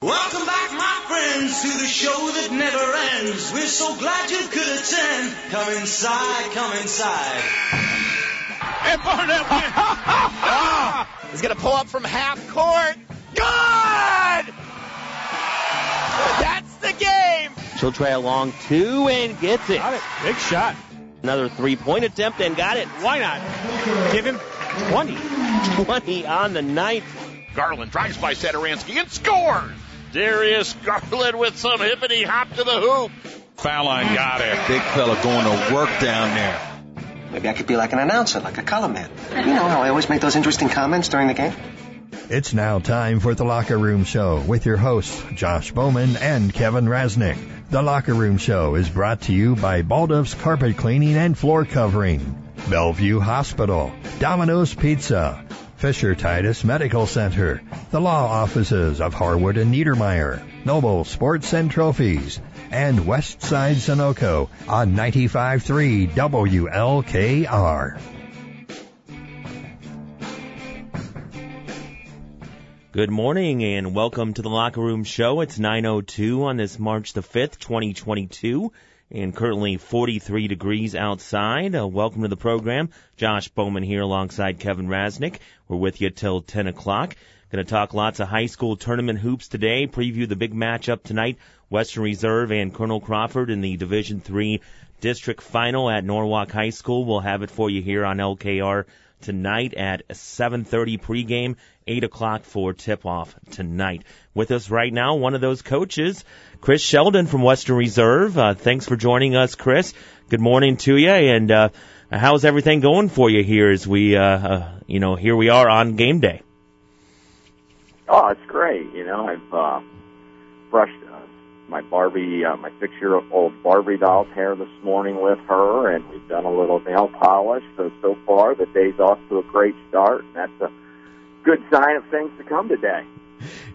Welcome back, my friends, to the show that never ends. We're so glad you could attend. Come inside, come inside. And Barnett oh, He's going to pull up from half court. Good! That's the game. She'll try a long two and gets it. Got it. Big shot. Another three point attempt and got it. Why not? Give him 20. 20 on the night. Garland drives by Satoransky and scores. Darius Garland with some hippity hop to the hoop. Foul line got it. Big fella going to work down there. Maybe I could be like an announcer, like a color man. You know how I always make those interesting comments during the game? It's now time for the Locker Room Show with your hosts, Josh Bowman and Kevin Rasnick. The Locker Room Show is brought to you by Balduff's Carpet Cleaning and Floor Covering, Bellevue Hospital, Domino's Pizza, Fisher Titus Medical Center, the law offices of Harwood and Niedermeyer, Noble Sports and Trophies, and Westside Sunoco on 95.3 WLKR. Good morning and welcome to the Locker Room Show. It's 9.02 on this March the 5th, 2022 and currently 43 degrees outside. Uh, welcome to the program. Josh Bowman here alongside Kevin Rasnick. We're with you till 10 o'clock. Going to talk lots of high school tournament hoops today. Preview the big matchup tonight. Western Reserve and Colonel Crawford in the Division Three district final at Norwalk High School. We'll have it for you here on LKR tonight at 7:30 pregame, 8 o'clock for tip-off tonight. With us right now, one of those coaches, Chris Sheldon from Western Reserve. Uh, thanks for joining us, Chris. Good morning to you, and uh, how's everything going for you here as we, uh, uh, you know, here we are on game day? Oh, it's great. You know, I've uh, brushed my Barbie, uh, my six-year-old Barbie doll's hair this morning with her, and we've done a little nail polish. So so far, the day's off to a great start. And that's a good sign of things to come today.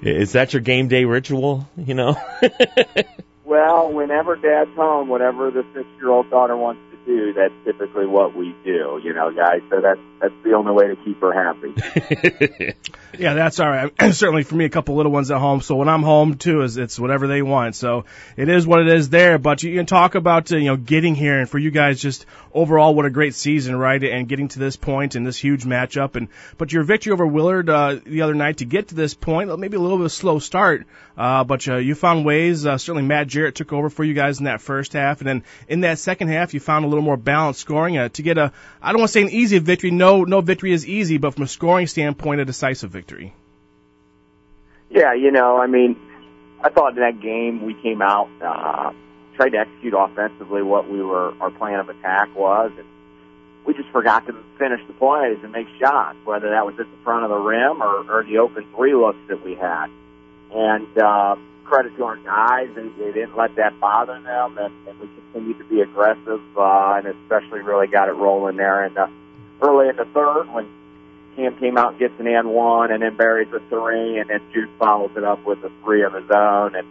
Is that your game day ritual? You know. well, whenever Dad's home, whatever the six-year-old daughter wants to do, that's typically what we do. You know, guys. So that's that's the only way to keep her happy. Yeah, that's all right. Certainly for me, a couple little ones at home. So when I'm home too, is it's whatever they want. So it is what it is there. But you can talk about uh, you know getting here and for you guys just overall what a great season, right? And getting to this point and this huge matchup. And but your victory over Willard uh, the other night to get to this point, maybe a little bit of a slow start, uh, but uh, you found ways. Uh, certainly Matt Jarrett took over for you guys in that first half, and then in that second half, you found a little more balanced scoring uh, to get a. I don't want to say an easy victory. No, no victory is easy, but from a scoring standpoint, a decisive victory. Yeah, you know, I mean, I thought in that game we came out, uh, tried to execute offensively what we were, our plan of attack was, and we just forgot to finish the plays and make shots, whether that was at the front of the rim or, or the open three looks that we had. And, uh, credit to our guys, they, they didn't let that bother them, and, and we continued to be aggressive, uh, and especially really got it rolling there. And, uh, early in the third, when Cam came out and gets an and one, and then buries a three, and then Jude follows it up with a three of his own, and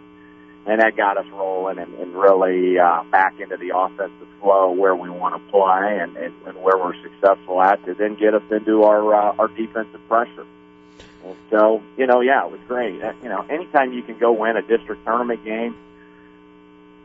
and that got us rolling and, and really uh, back into the offensive flow where we want to play and, and, and where we're successful at to then get us into our uh, our defensive pressure. And so, you know, yeah, it was great. Uh, you know, anytime you can go win a district tournament game,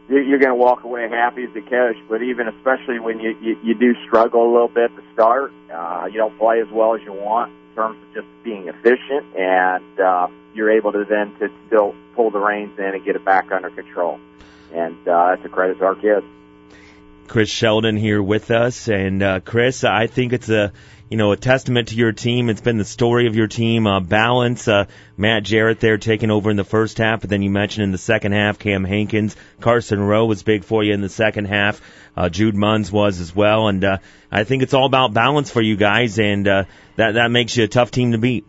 you're going to walk away happy as a coach. But even especially when you, you, you do struggle a little bit to start, uh, you don't play as well as you want in terms of just being efficient, and uh, you're able to then to still pull the reins in and get it back under control. And uh, that's a credit to our kids. Chris Sheldon here with us, and uh, Chris, I think it's a you know, a testament to your team. It's been the story of your team. Uh, balance. Uh, Matt Jarrett there taking over in the first half, but then you mentioned in the second half, Cam Hankins, Carson Rowe was big for you in the second half. Uh, Jude Munns was as well, and uh, I think it's all about balance for you guys, and uh, that that makes you a tough team to beat.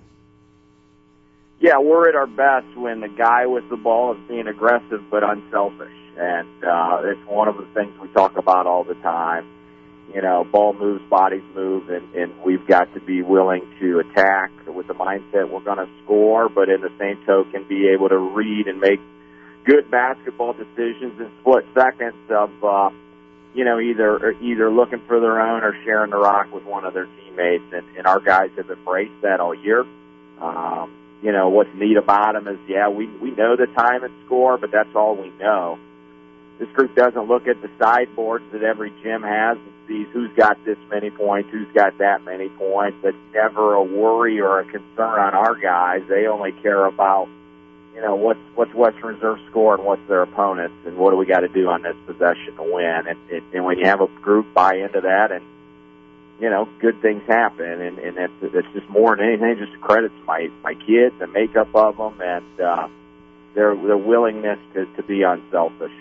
Yeah, we're at our best when the guy with the ball is being aggressive but unselfish, and uh, it's one of the things we talk about all the time you know, ball moves, bodies move, and, and we've got to be willing to attack with the mindset we're going to score, but in the same token, be able to read and make good basketball decisions in split seconds of, uh, you know, either either looking for their own or sharing the rock with one of their teammates, and, and our guys have embraced that all year. Um, you know, what's neat about them is, yeah, we we know the time and score, but that's all we know. This group doesn't look at the sideboards that every gym has and sees who's got this many points, who's got that many points. That's never a worry or a concern on our guys. They only care about, you know, what's what's Western Reserve score and what's their opponents, and what do we got to do on this possession to win. And, and, and when you have a group buy into that and you know, good things happen, and and that's that's just more than anything, just credits my my kids, the makeup of them, and uh, their their willingness to to be unselfish.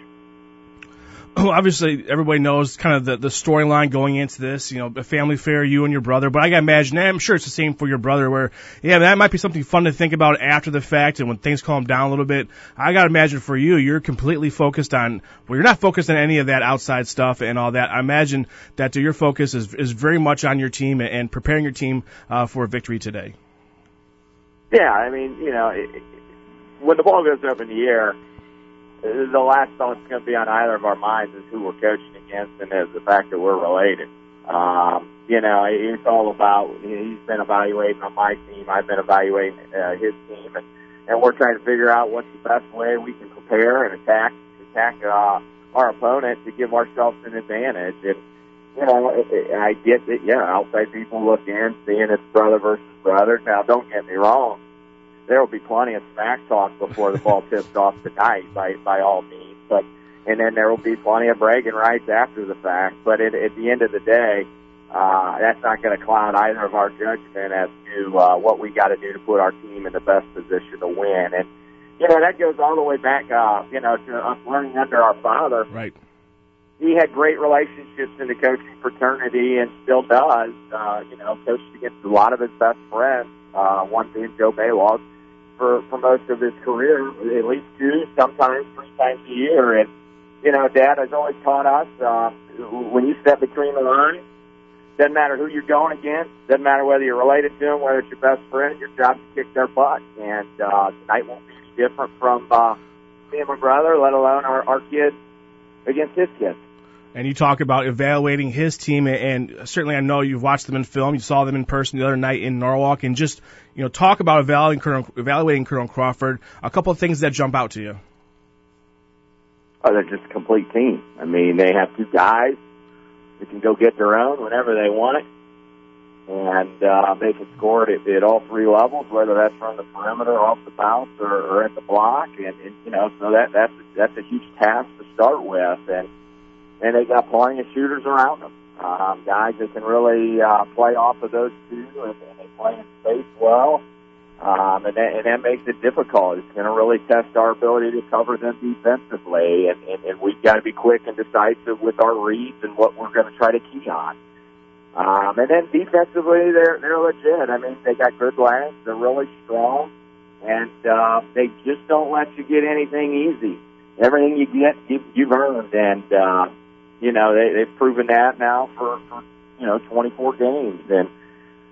Obviously everybody knows kind of the, the storyline going into this, you know, a family fair, you and your brother. But I gotta imagine, I'm sure it's the same for your brother where, yeah, that might be something fun to think about after the fact and when things calm down a little bit. I gotta imagine for you, you're completely focused on, well, you're not focused on any of that outside stuff and all that. I imagine that your focus is, is very much on your team and preparing your team, uh, for a victory today. Yeah, I mean, you know, it, when the ball goes up in the air, the last thought that's going to be on either of our minds is who we're coaching against and is the fact that we're related. Um, you know, it's all about, he's been evaluating on my team, I've been evaluating uh, his team, and, and we're trying to figure out what's the best way we can prepare and attack, attack, uh, our opponent to give ourselves an advantage. And, you know, I get that, yeah, outside people look in, seeing it's brother versus brother. Now, don't get me wrong there will be plenty of smack talk before the ball tips off tonight, by by all means. But and then there will be plenty of bragging rights after the fact. But at, at the end of the day, uh, that's not going to cloud either of our judgment as to uh, what we got to do to put our team in the best position to win. And you know that goes all the way back, uh, you know, to us learning under our father. Right. He had great relationships in the coaching fraternity and still does. Uh, you know, coached against a lot of his best friends. Uh, one being Joe Baylog for for most of his career, at least two, sometimes three times a year. And you know, Dad has always taught us uh, when you step between the lines, doesn't matter who you're going against, doesn't matter whether you're related to them, whether it's your best friend, your job to kick their butt. And uh, tonight won't be different from uh, me and my brother, let alone our, our kids against his kids and you talk about evaluating his team and certainly I know you've watched them in film, you saw them in person the other night in Norwalk and just, you know, talk about evaluating Colonel, evaluating Colonel Crawford, a couple of things that jump out to you. Oh, they're just a complete team. I mean, they have two guys that can go get their own whenever they want it. And uh, they can score it at, at all three levels, whether that's from the perimeter, off the bounce, or, or at the block. And, and you know, so that that's that's a huge task to start with. And and they got plenty of shooters around them. Um, guys that can really uh, play off of those two, and, and they play in space well. Um, and, that, and that makes it difficult. It's going to really test our ability to cover them defensively, and, and, and we've got to be quick and decisive with our reads and what we're going to try to key on. Um, and then defensively, they're they're legit. I mean, they got good length. They're really strong, and uh, they just don't let you get anything easy. Everything you get, you, you've earned, and uh, you know, they, they've proven that now for, for, you know, 24 games. And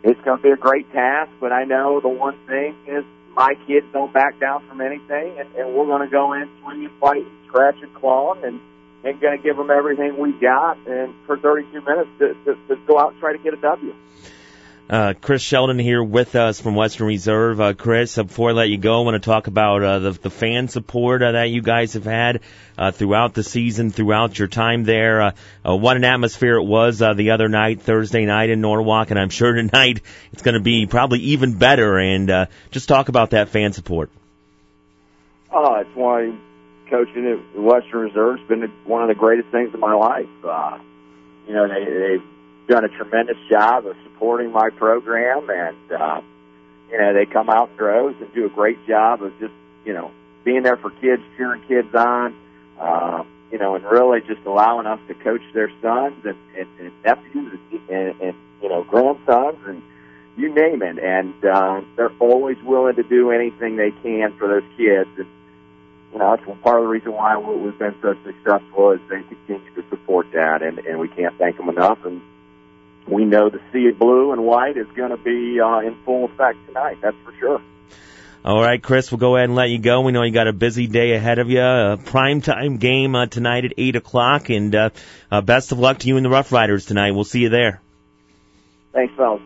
it's going to be a great task, but I know the one thing is my kids don't back down from anything, and, and we're going to go in swinging, fighting, scratching, clawing, and, claw, and and going to give them everything we got and for 32 minutes to, to, to go out and try to get a W. Uh, Chris Sheldon here with us from Western Reserve. Uh, Chris, uh, before I let you go, I want to talk about uh, the, the fan support uh, that you guys have had uh, throughout the season, throughout your time there. Uh, uh, what an atmosphere it was uh, the other night, Thursday night in Norwalk, and I'm sure tonight it's going to be probably even better. And uh, just talk about that fan support. Oh, it's why coaching at Western Reserve's been one of the greatest things in my life. Uh, you know, they, they've done a tremendous job of supporting my program, and uh, you know they come out in droves and do a great job of just you know being there for kids, cheering kids on, uh, you know, and really just allowing us to coach their sons and, and, and nephews and, and, and you know grandsons and you name it, and uh, they're always willing to do anything they can for those kids. And you know, that's part of the reason why we've been so successful is they continue to support that, and, and we can't thank them enough. And we know the sea of blue and white is going to be uh, in full effect tonight. That's for sure. All right, Chris, we'll go ahead and let you go. We know you got a busy day ahead of you. A prime time game uh, tonight at 8 o'clock, and uh, uh, best of luck to you and the Rough Riders tonight. We'll see you there. Thanks, fellas.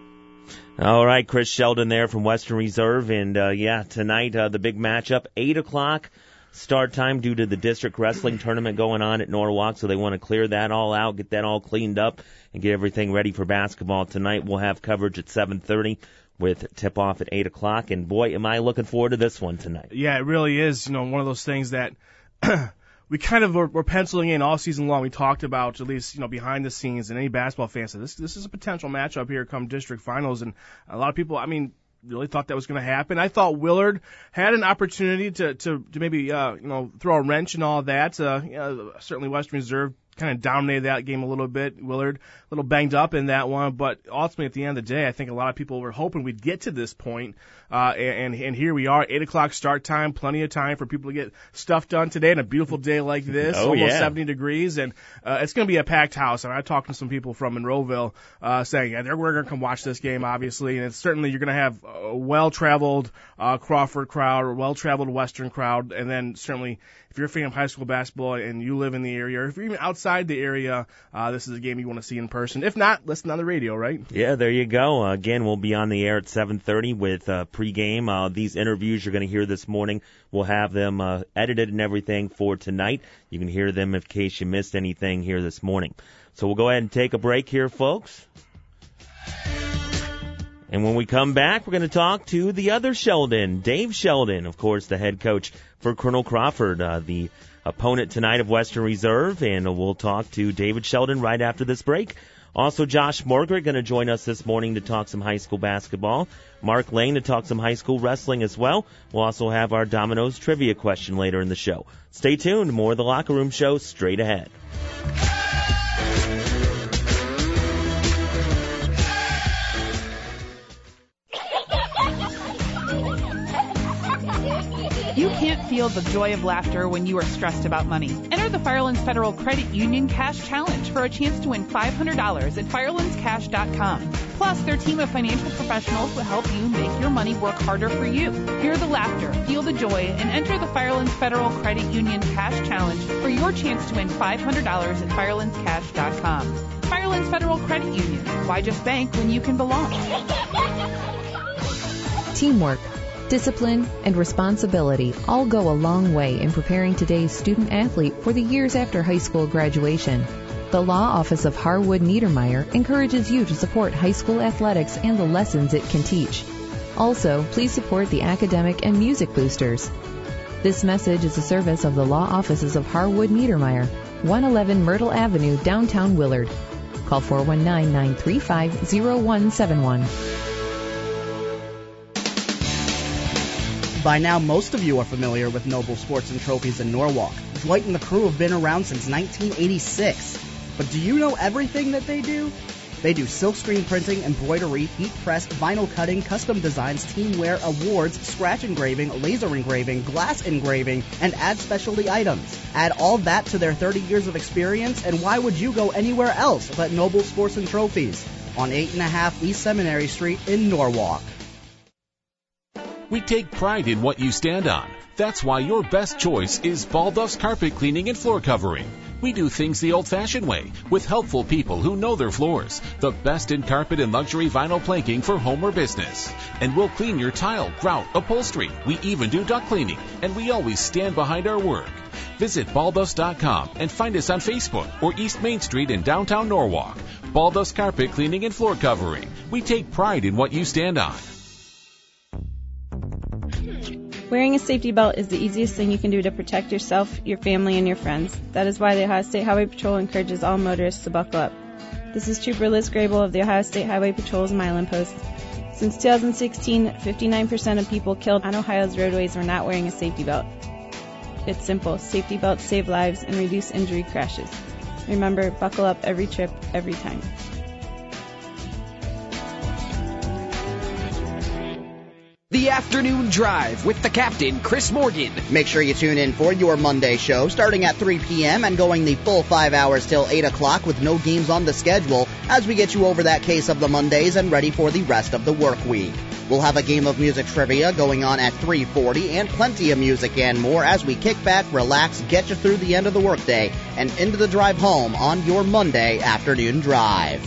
All right, Chris Sheldon there from Western Reserve, and uh, yeah, tonight uh, the big matchup, eight o'clock start time due to the district wrestling tournament going on at Norwalk, so they want to clear that all out, get that all cleaned up, and get everything ready for basketball tonight. We'll have coverage at 7:30 with tip off at eight o'clock, and boy, am I looking forward to this one tonight. Yeah, it really is. You know, one of those things that. we kind of were, were penciling in all season long. We talked about at least you know behind the scenes, and any basketball fans said this this is a potential matchup here come district finals, and a lot of people. I mean, really thought that was going to happen. I thought Willard had an opportunity to to, to maybe uh, you know throw a wrench and all that. Uh, you know, certainly Western Reserve kind of dominated that game a little bit. Willard a little banged up in that one, but ultimately at the end of the day, I think a lot of people were hoping we'd get to this point. Uh, and, and here we are, eight o'clock start time, plenty of time for people to get stuff done today on a beautiful day like this, Oh, almost yeah. 70 degrees, and uh, it's going to be a packed house. And I talked to some people from Monroeville uh, saying, yeah, they're we're going to come watch this game, obviously, and it's certainly you're going to have a well-traveled uh, Crawford crowd, or well-traveled Western crowd, and then certainly if you're a fan of high school basketball and you live in the area, or if you're even outside the area, uh, this is a game you want to see in person. If not, listen on the radio, right? Yeah, there you go. Uh, again, we'll be on the air at 7:30 with uh, pregame. Uh, these interviews you're going to hear this morning, we'll have them uh, edited and everything for tonight. You can hear them in case you missed anything here this morning. So we'll go ahead and take a break here, folks. And when we come back, we're going to talk to the other Sheldon, Dave Sheldon, of course, the head coach for Colonel Crawford, uh, the opponent tonight of Western Reserve, and we'll talk to David Sheldon right after this break. Also, Josh Morgert going to join us this morning to talk some high school basketball. Mark Lane to talk some high school wrestling as well. We'll also have our Domino's trivia question later in the show. Stay tuned. More of the Locker Room Show straight ahead. Feel the joy of laughter when you are stressed about money. Enter the Firelands Federal Credit Union Cash Challenge for a chance to win $500 at firelandscash.com. Plus, their team of financial professionals will help you make your money work harder for you. Hear the laughter, feel the joy, and enter the Firelands Federal Credit Union Cash Challenge for your chance to win $500 at firelandscash.com. Firelands Federal Credit Union. Why just bank when you can belong? Teamwork, discipline, and responsibility all go a long way in preparing today's student athlete for the years after high school graduation. The Law Office of Harwood Niedermeyer encourages you to support high school athletics and the lessons it can teach. Also, please support the academic and music boosters. This message is a service of the Law Offices of Harwood Niedermeyer, 111 Myrtle Avenue, downtown Willard. Call 419 935 0171. By now, most of you are familiar with Noble Sports and Trophies in Norwalk. Dwight and the crew have been around since 1986. But do you know everything that they do? They do silkscreen printing, embroidery, heat press, vinyl cutting, custom designs, teamwear, awards, scratch engraving, laser engraving, glass engraving, and add specialty items. Add all that to their 30 years of experience, and why would you go anywhere else but Noble Sports and Trophies? On 8.5 East Seminary Street in Norwalk. We take pride in what you stand on. That's why your best choice is Balduff's Carpet Cleaning and Floor Covering. We do things the old fashioned way with helpful people who know their floors. The best in carpet and luxury vinyl planking for home or business. And we'll clean your tile, grout, upholstery. We even do duct cleaning. And we always stand behind our work. Visit balduffs.com and find us on Facebook or East Main Street in downtown Norwalk. Balduffs Carpet Cleaning and Floor Covering. We take pride in what you stand on. Wearing a safety belt is the easiest thing you can do to protect yourself, your family, and your friends. That is why the Ohio State Highway Patrol encourages all motorists to buckle up. This is Trooper Liz Grable of the Ohio State Highway Patrol's Milan Post. Since 2016, 59% of people killed on Ohio's roadways were not wearing a safety belt. It's simple. Safety belts save lives and reduce injury crashes. Remember, buckle up every trip, every time. The Afternoon Drive with the captain, Chris Morgan. Make sure you tune in for your Monday show starting at 3 p.m. and going the full five hours till 8 o'clock with no games on the schedule as we get you over that case of the Mondays and ready for the rest of the work week. We'll have a game of music trivia going on at 3:40 and plenty of music and more as we kick back, relax, get you through the end of the workday and into the drive home on your Monday afternoon drive.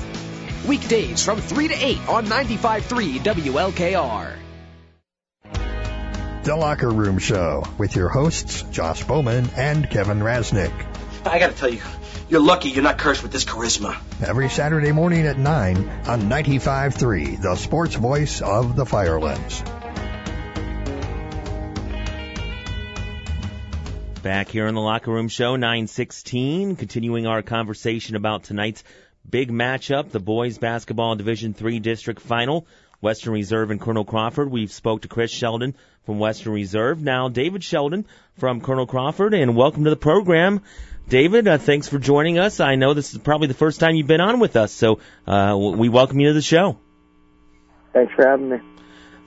Weekdays from 3 to 8 on 95.3 WLKR. The Locker Room Show with your hosts, Josh Bowman and Kevin Rasnick. I gotta tell you, you're lucky you're not cursed with this charisma. Every Saturday morning at 9 on 95.3, the sports voice of the Firelands. Back here in the Locker Room Show, 916, continuing our conversation about tonight's big matchup, the boys basketball Division Three district final, Western Reserve and Colonel Crawford. We've spoke to Chris Sheldon from Western Reserve. Now David Sheldon from Colonel Crawford, and welcome to the program. David, uh, thanks for joining us. I know this is probably the first time you've been on with us, so uh, we welcome you to the show. Thanks for having me.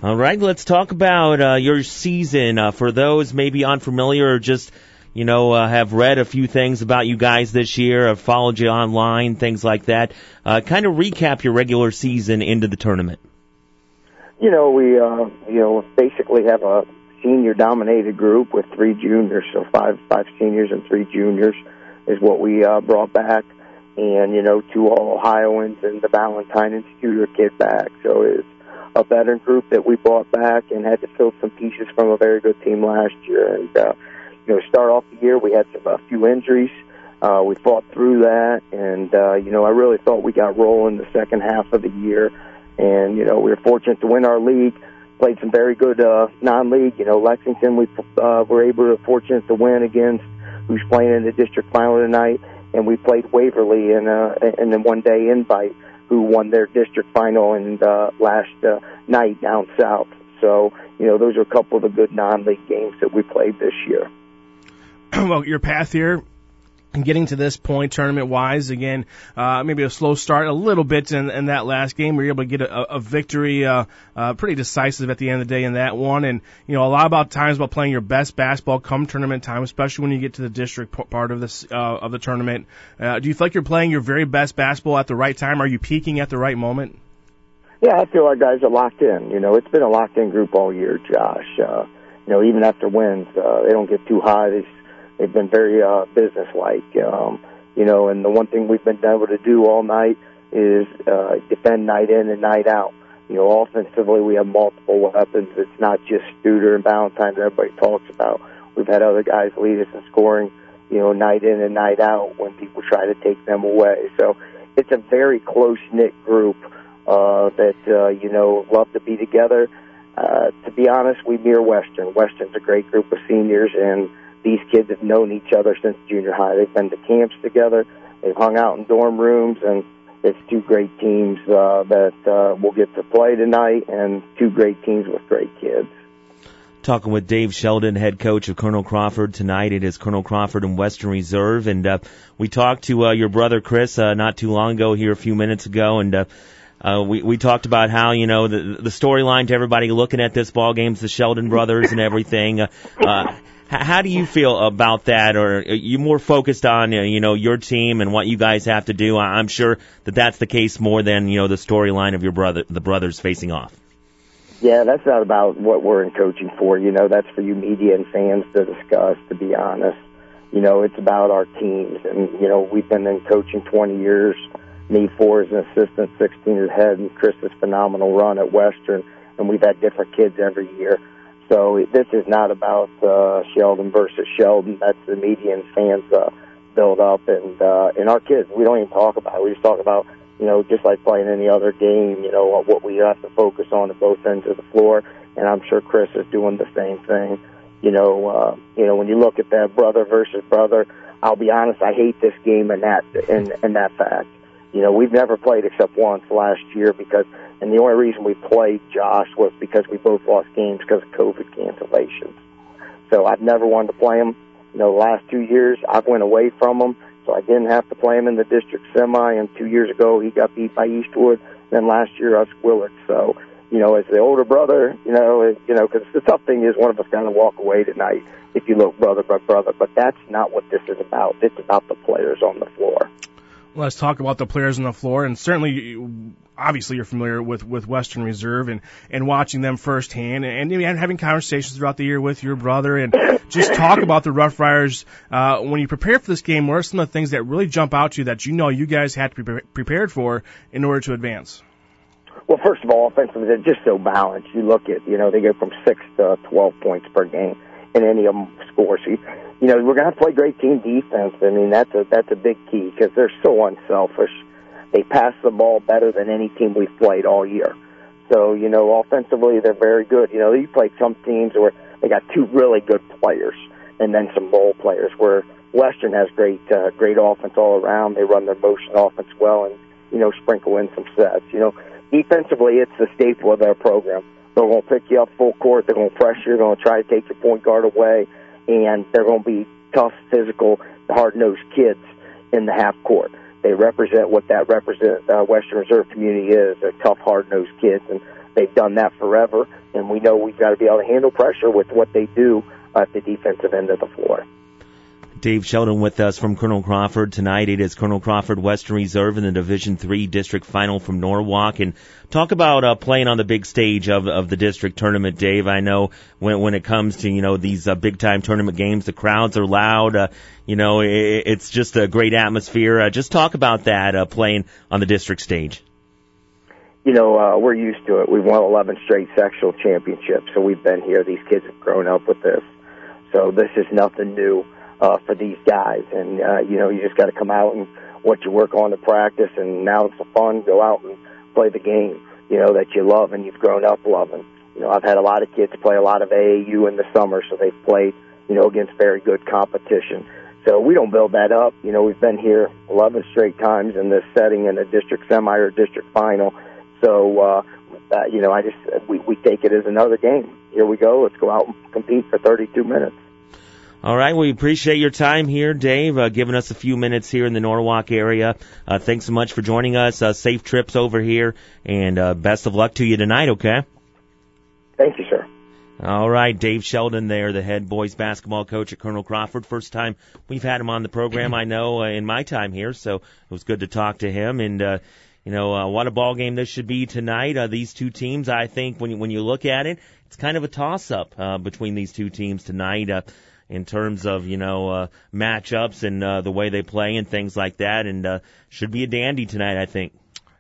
All right, let's talk about uh, your season. Uh, for those maybe unfamiliar or just, you know, uh, have read a few things about you guys this year, have followed you online, things like that. Uh, kind of recap your regular season into the tournament. You know, we, uh, you know, basically have a senior dominated group with three juniors, so five five seniors and three juniors is what we uh, brought back, and you know two all Ohioans and the Valentine and Studer kid back. So it's a veteran group that we brought back and had to fill some pieces from a very good team last year. And uh, you know, start off the year we had some, a few injuries. Uh, we fought through that, and uh, you know I really thought we got rolling the second half of the year, and you know we were fortunate to win our league played some very good uh, non-league. You know, Lexington we uh, were able to fortunate to win against who's playing in the district final tonight, and we played Waverly in uh, in the one day invite who won their district final in uh, last uh, night down south. So you know, those are a couple of the good non-league games that we played this year. well, your path here getting to this point tournament wise again uh maybe a slow start a little bit in, in that last game we were able to get a, a victory uh, uh pretty decisive at the end of the day in that one. And you know a lot about times about playing your best basketball come tournament time especially when you get to the district part of this uh of the tournament. Uh do you feel like you're playing your very best basketball at the right time? Are you peaking at the right moment? Yeah i feel our guys are locked in. You know it's been a locked in group all year josh. Uh you know even after wins uh they don't get too high. They they've been very uh, businesslike. Um, you know, and the one thing we've been able to do all night is uh, defend night in and night out. You know, offensively we have multiple weapons. It's not just Studer and Valentine that everybody talks about. We've had other guys lead us in scoring. You know, night in and night out when people try to take them away. So it's a very close knit group uh, that uh, you know love to be together. Uh, to be honest, we mirror Western. Western's a great group of seniors, and these kids have known each other since junior high. They've been to camps together. They've hung out in dorm rooms, and it's two great teams uh, that uh, will get to play tonight, and two great teams with great kids. Talking with Dave Sheldon, head coach of Colonel Crawford tonight. It is Colonel Crawford and Western Reserve, and uh, we talked to uh, your brother Chris uh, not too long ago here, a few minutes ago, and. Uh, uh, we we talked about how you know the the storyline to everybody looking at this ball game's the Sheldon brothers and everything. Uh, uh, how do you feel about that, or are you more focused on uh, you know your team and what you guys have to do? I'm sure that that's the case more than you know the storyline of your brother, the brothers facing off. Yeah, that's not about what we're in coaching for. You know, that's for you media and fans to discuss. To be honest, you know, it's about our teams, and you know, we've been in coaching 20 years. Me four as an assistant, 16 as head, and Chris's phenomenal run at Western, and we've had different kids every year. So this is not about uh, Sheldon versus Sheldon. That's the media and fans uh, build up, and uh, and our kids. We don't even talk about it. We just talk about you know just like playing any other game. You know what we have to focus on at both ends of the floor, and I'm sure Chris is doing the same thing. You know, uh, you know when you look at that brother versus brother. I'll be honest. I hate this game and that and and that fact. You know, we've never played except once last year because and the only reason we played Josh was because we both lost games because of COVID cancellations. So I've never wanted to play him. You know, the last two years I've went away from him, so I didn't have to play him in the district semi. And two years ago he got beat by Eastwood. Then last year us Willard. So you know, as the older brother, you know, you know, because the tough thing is one of us got to walk away tonight if you look brother by brother. But that's not what this is about. It's about the players on the floor. Let's talk about the players on the floor, and certainly, obviously, you're familiar with with Western Reserve and and watching them firsthand, and, and having conversations throughout the year with your brother, and just talk about the Rough Riders. Uh, when you prepare for this game, what are some of the things that really jump out to you that you know you guys had to be prepared for in order to advance? Well, first of all, offensively, they're just so balanced. You look at, you know, they go from six to 12 points per game in any of them score. So, you, you know, we're going to play great team defense. I mean, that's a, that's a big key because they're so unselfish. They pass the ball better than any team we've played all year. So, you know, offensively, they're very good. You know, you played some teams where they got two really good players and then some role players where Western has great, uh, great offense all around. They run their motion offense well and, you know, sprinkle in some sets. You know, defensively, it's the staple of their program. They're going to pick you up full court. They're going to pressure. They're going to try to take your point guard away, and they're going to be tough, physical, hard-nosed kids in the half court. They represent what that represent uh, Western Reserve community is. They're tough, hard-nosed kids, and they've done that forever. And we know we've got to be able to handle pressure with what they do at the defensive end of the floor. Dave Sheldon with us from Colonel Crawford tonight. It is Colonel Crawford Western Reserve in the Division Three District Final from Norwalk, and talk about uh, playing on the big stage of of the district tournament. Dave, I know when when it comes to you know these uh, big time tournament games, the crowds are loud. Uh, you know, it, it's just a great atmosphere. Uh, just talk about that uh, playing on the district stage. You know, uh, we're used to it. We've won 11 straight sectional championships, so we've been here. These kids have grown up with this, so this is nothing new uh, for these guys. And uh, you know, you just got to come out and what you work on to practice, and now it's the fun. Go out and play the game. You know that you love and you've grown up loving. You know, I've had a lot of kids play a lot of AAU in the summer, so they've played you know against very good competition. So we don't build that up. You know, we've been here 11 straight times in this setting in a district semi or district final. So, uh, uh, you know, I just, we, we take it as another game. Here we go. Let's go out and compete for 32 minutes. All right, we appreciate your time here, Dave, uh, giving us a few minutes here in the Norwalk area. Uh, thanks so much for joining us. Uh, safe trips over here, and uh, best of luck to you tonight. Okay. Thank you, sir. All right, Dave Sheldon there, the head boys basketball coach at Colonel Crawford. First time we've had him on the program, I know, uh, in my time here, so it was good to talk to him. And uh, you know, uh, what a ball game this should be tonight. Uh, these two teams, I think, when you, when you look at it, it's kind of a toss up uh, between these two teams tonight. Uh, in terms of you know uh, matchups and uh, the way they play and things like that, and uh, should be a dandy tonight, I think.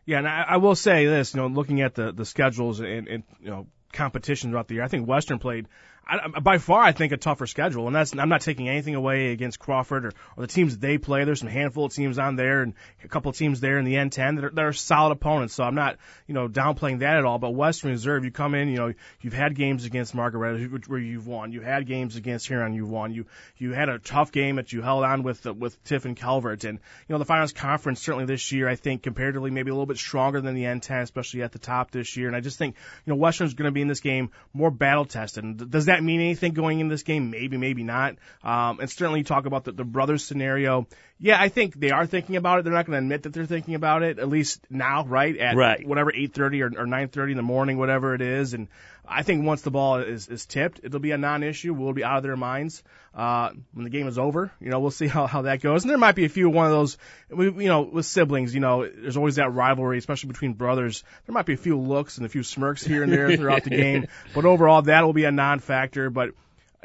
Yeah, and I, I will say this, you know, looking at the the schedules and, and you know competition throughout the year, I think Western played I, by far, I think a tougher schedule, and that's I'm not taking anything away against Crawford or, or the teams they play. There's some handful of teams on there, and a couple of teams there in the N10 that are, that are solid opponents. So I'm not, you know, downplaying that at all. But Western Reserve, you come in, you know, you've had games against Margaret where you've won. You had games against Huron, you've won. You you had a tough game that you held on with uh, with Tiffin Calvert, and you know the Firelands Conference certainly this year, I think comparatively maybe a little bit stronger than the N10, especially at the top this year. And I just think, you know, Western's going to be in this game more battle tested. And does that mean anything going going in this game? Maybe, maybe not. Um, and certainly talk about the, the brothers scenario. Yeah, I think they are thinking about it. They're not going to admit that they're thinking about it, at least now, right? At right. whatever 8.30 or, or 9.30 in the morning, whatever it is. And I think once the ball is, is tipped, it'll be a non-issue. We'll be out of their minds uh, when the game is over. You know, we'll see how, how that goes. And there might be a few one of those, we, you know, with siblings. You know, there's always that rivalry, especially between brothers. There might be a few looks and a few smirks here and there throughout the game, but overall, that will be a non-factor. But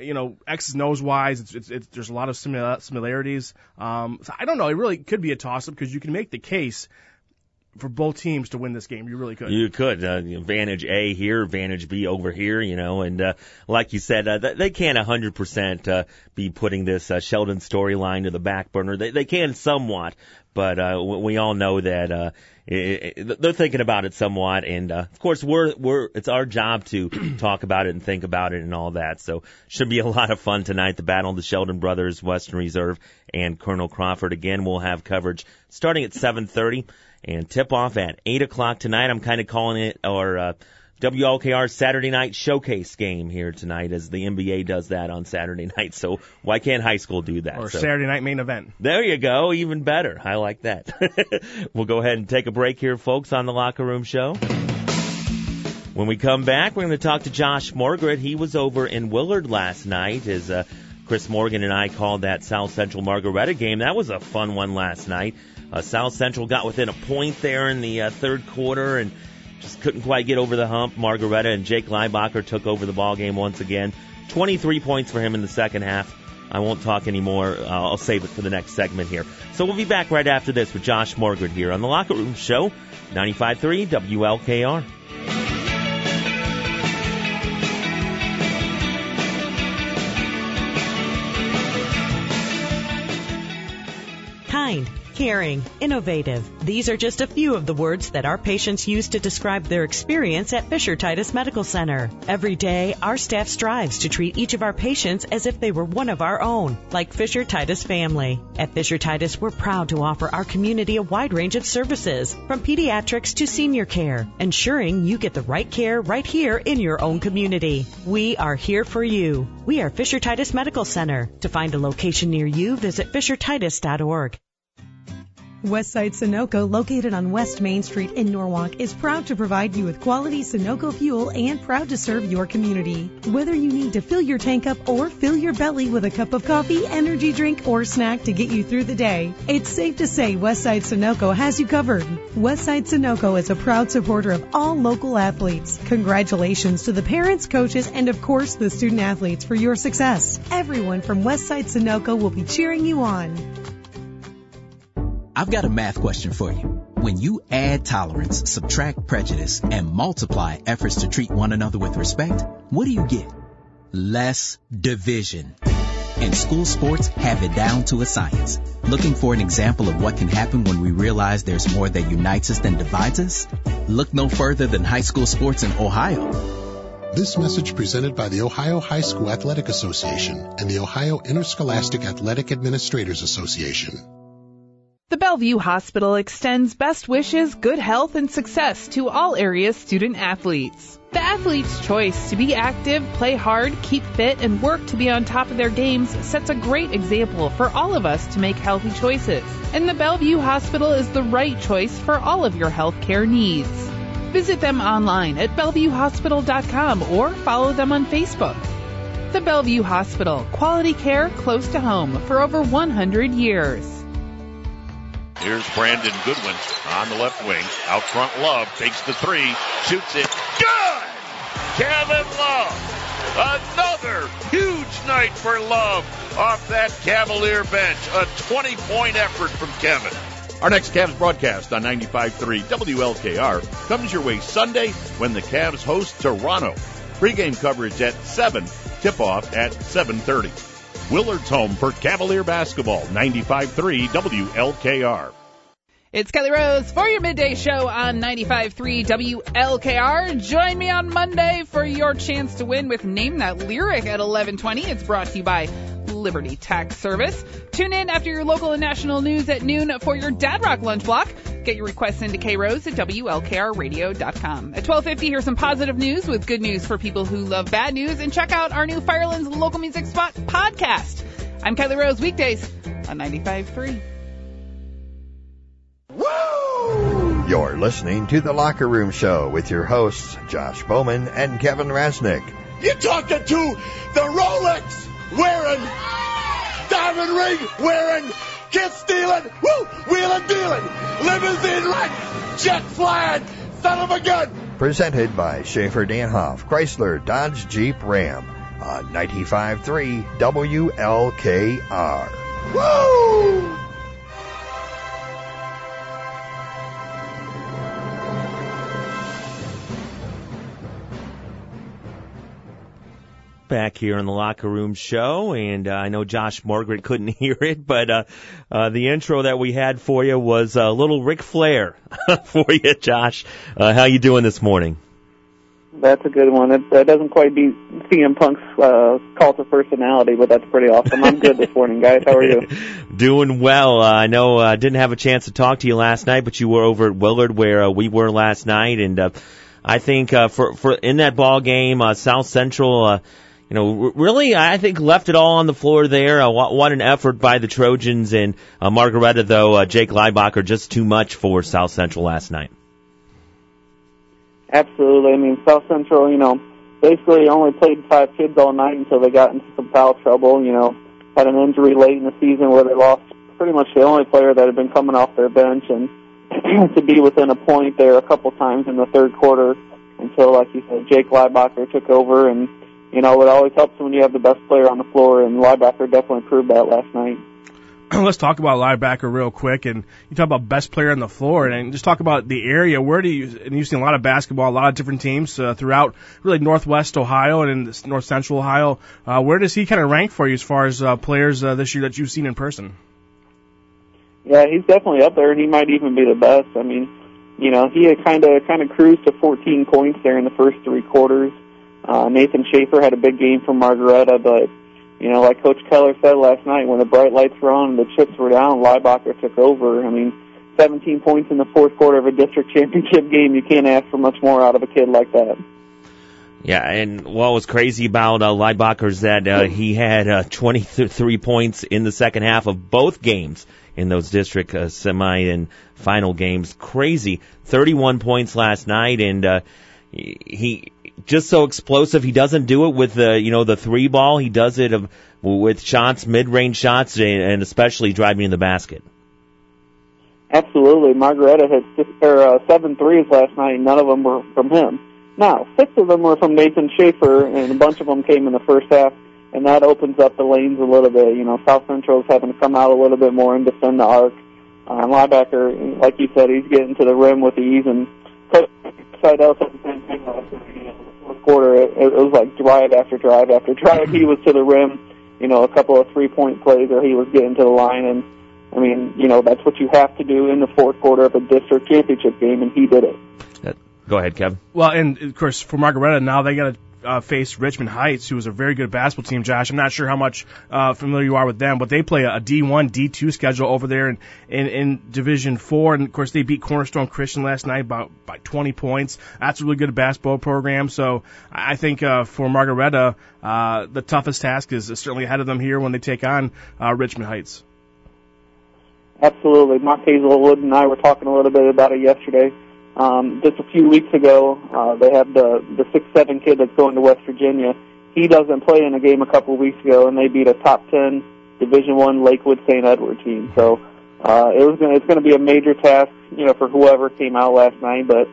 you know, X's O's wise, it's, it's, it's, there's a lot of similarities. Um, so I don't know. It really could be a toss up because you can make the case for both teams to win this game. You really could. You could. Uh, advantage A here, advantage B over here, you know, and, uh, like you said, uh, they can't 100%, uh, be putting this, uh, Sheldon storyline to the back burner. They, they can somewhat, but, uh, we all know that, uh, it, they're thinking about it somewhat, and uh, of course we're we're it's our job to talk about it and think about it and all that. So should be a lot of fun tonight. The battle of the Sheldon brothers, Western Reserve, and Colonel Crawford. Again, we'll have coverage starting at 7:30 and tip off at 8 o'clock tonight. I'm kind of calling it or. Uh, WLKR's Saturday night showcase game here tonight as the NBA does that on Saturday night. So why can't high school do that? Or so, Saturday night main event. There you go. Even better. I like that. we'll go ahead and take a break here, folks, on the locker room show. When we come back, we're going to talk to Josh Margaret. He was over in Willard last night as uh, Chris Morgan and I called that South Central Margaretta game. That was a fun one last night. Uh, South Central got within a point there in the uh, third quarter and just couldn't quite get over the hump. Margaretta and Jake Leibacher took over the ball game once again. 23 points for him in the second half. I won't talk anymore. Uh, I'll save it for the next segment here. So we'll be back right after this with Josh Morgan here on the Locker Room Show, 95.3 WLKR. Caring, innovative. These are just a few of the words that our patients use to describe their experience at Fisher Titus Medical Center. Every day, our staff strives to treat each of our patients as if they were one of our own, like Fisher Titus family. At Fisher Titus, we're proud to offer our community a wide range of services, from pediatrics to senior care, ensuring you get the right care right here in your own community. We are here for you. We are Fisher Titus Medical Center. To find a location near you, visit fishertitus.org. Westside Sunoco, located on West Main Street in Norwalk, is proud to provide you with quality Sunoco fuel and proud to serve your community. Whether you need to fill your tank up or fill your belly with a cup of coffee, energy drink, or snack to get you through the day, it's safe to say Westside Sunoco has you covered. Westside Sunoco is a proud supporter of all local athletes. Congratulations to the parents, coaches, and of course the student athletes for your success. Everyone from Westside Sunoco will be cheering you on. I've got a math question for you. When you add tolerance, subtract prejudice, and multiply efforts to treat one another with respect, what do you get? Less division. And school sports have it down to a science. Looking for an example of what can happen when we realize there's more that unites us than divides us? Look no further than high school sports in Ohio. This message presented by the Ohio High School Athletic Association and the Ohio Interscholastic Athletic Administrators Association. The Bellevue Hospital extends best wishes, good health, and success to all area student athletes. The athlete's choice to be active, play hard, keep fit, and work to be on top of their games sets a great example for all of us to make healthy choices. And the Bellevue Hospital is the right choice for all of your healthcare needs. Visit them online at bellevuehospital.com or follow them on Facebook. The Bellevue Hospital, quality care close to home for over 100 years. Here's Brandon Goodwin on the left wing. Out front, Love takes the three, shoots it. Good! Kevin Love. Another huge night for Love off that Cavalier bench. A 20 point effort from Kevin. Our next Cavs broadcast on 95.3 WLKR comes your way Sunday when the Cavs host Toronto. Pre-game coverage at 7, tip-off at 7.30. Willard's home for Cavalier basketball, 95.3 WLKR. It's Kelly Rose for your midday show on 95.3 WLKR. Join me on Monday for your chance to win with Name That Lyric at 1120. It's brought to you by Liberty Tax Service. Tune in after your local and national news at noon for your Dad Rock Lunch Block. Get your requests into K-Rose at WLKRradio.com. At 1250, here's some positive news with good news for people who love bad news. And check out our new Firelands Local Music Spot podcast. I'm Kelly Rose, weekdays on 95.3. Woo! You're listening to The Locker Room Show with your hosts, Josh Bowman and Kevin Rasnick. You're talking to the Rolex wearing, diamond ring wearing, kiss stealing, woo, wheeling dealing, limousine wreck, jet flying, son of a gun. Presented by Schaefer Danhoff, Chrysler, Dodge, Jeep, Ram on 95.3 WLKR. Woo! Back here in the locker room show, and uh, I know Josh Margaret couldn't hear it, but uh, uh, the intro that we had for you was a little Ric Flair for you, Josh. Uh, how you doing this morning? That's a good one. It, that doesn't quite beat CM Punk's uh, cult of personality, but that's pretty awesome. I'm good this morning, guys. How are you? Doing well. Uh, I know I uh, didn't have a chance to talk to you last night, but you were over at Willard where uh, we were last night, and uh, I think uh, for for in that ball game, uh, South Central. Uh, you know, really, I think left it all on the floor there. Uh, what, an effort by the Trojans and uh, Margaretta, though. Uh, Jake Leibacher just too much for South Central last night. Absolutely. I mean, South Central, you know, basically only played five kids all night until they got into some foul trouble. You know, had an injury late in the season where they lost pretty much the only player that had been coming off their bench, and to be within a point there a couple times in the third quarter until, like you said, Jake Leibacher took over. And you know, it always helps when you have the best player on the floor, and Leibacher definitely proved that last night. let's talk about Leibacher real quick. And you talk about best player on the floor, and just talk about the area. Where do you? And you've seen a lot of basketball, a lot of different teams uh, throughout, really Northwest Ohio and in North Central Ohio. Uh, where does he kind of rank for you as far as uh, players uh, this year that you've seen in person? Yeah, he's definitely up there, and he might even be the best. I mean, you know, he had kind of kind of cruised to 14 points there in the first three quarters. Uh, Nathan Schaefer had a big game for Margaretta, but you know, like Coach Keller said last night, when the bright lights were on and the chips were down, Leibacher took over. I mean, 17 points in the fourth quarter of a district championship game, you can't ask for much more out of a kid like that. Yeah, and what was crazy about uh, Leibacher is that uh, he had uh, 23 points in the second half of both games in those district uh, semi and final games. Crazy. 31 points last night, and uh, he just so explosive. He doesn't do it with the you know the three ball. He does it with shots, mid range shots, and especially driving in the basket. Absolutely, Margaretta had six, or, uh, seven threes last night. None of them were from him. Now, six of them were from Nathan Schaefer, and a bunch of them came in the first half, and that opens up the lanes a little bit. You know, South Central's having to come out a little bit more and defend the arc. Uh, Leibacher, like you said, he's getting to the rim with ease, and Seidel said the same thing last night. You know, the fourth quarter, it, it was like drive after drive after drive. He was to the rim, you know, a couple of three-point plays, or he was getting to the line, and I mean, you know, that's what you have to do in the fourth quarter of a district championship game, and he did it. Go ahead, Kevin. Well, and of course for Margaretta now they got to uh, face Richmond Heights, who is a very good basketball team. Josh, I'm not sure how much uh, familiar you are with them, but they play a D1, D2 schedule over there in, in, in Division Four, and of course they beat Cornerstone Christian last night about by 20 points. That's a really good basketball program. So I think uh, for Margaretta, uh, the toughest task is certainly ahead of them here when they take on uh, Richmond Heights. Absolutely, Mark Hazelwood and I were talking a little bit about it yesterday. Um, just a few weeks ago, uh, they had the the six seven kid that's going to West Virginia. He doesn't play in a game a couple of weeks ago, and they beat a top ten Division One Lakewood St. Edward team. So uh, it was gonna, it's going to be a major task, you know, for whoever came out last night. But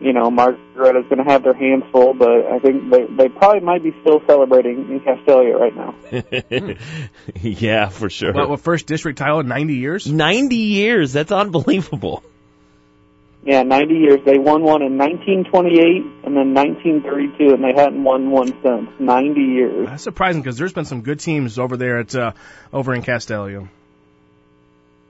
you know, Margaretta's going to have their hands full. But I think they they probably might be still celebrating in Castalia right now. yeah, for sure. What, what first district title in 90 years? 90 years. That's unbelievable. Yeah, 90 years. They won one in 1928 and then 1932, and they hadn't won one since. 90 years. That's surprising because there's been some good teams over there at uh, over in Castalia.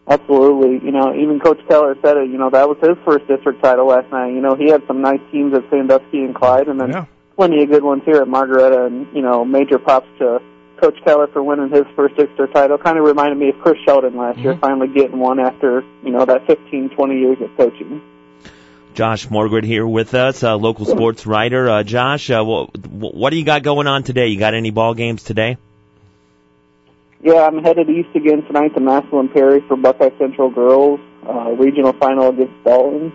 Absolutely. You know, even Coach Keller said it. You know, that was his first district title last night. You know, he had some nice teams at Sandusky and Clyde, and then yeah. plenty of good ones here at Margaretta. And you know, major props to Coach Keller for winning his first district title. Kind of reminded me of Chris Sheldon last mm-hmm. year, finally getting one after you know that 15, 20 years of coaching. Josh Morgred here with us, uh, local sports writer. Uh, Josh, uh, what, what do you got going on today? You got any ball games today? Yeah, I'm headed east again tonight to Massillon Perry for Buckeye Central girls uh, regional final against Dalton.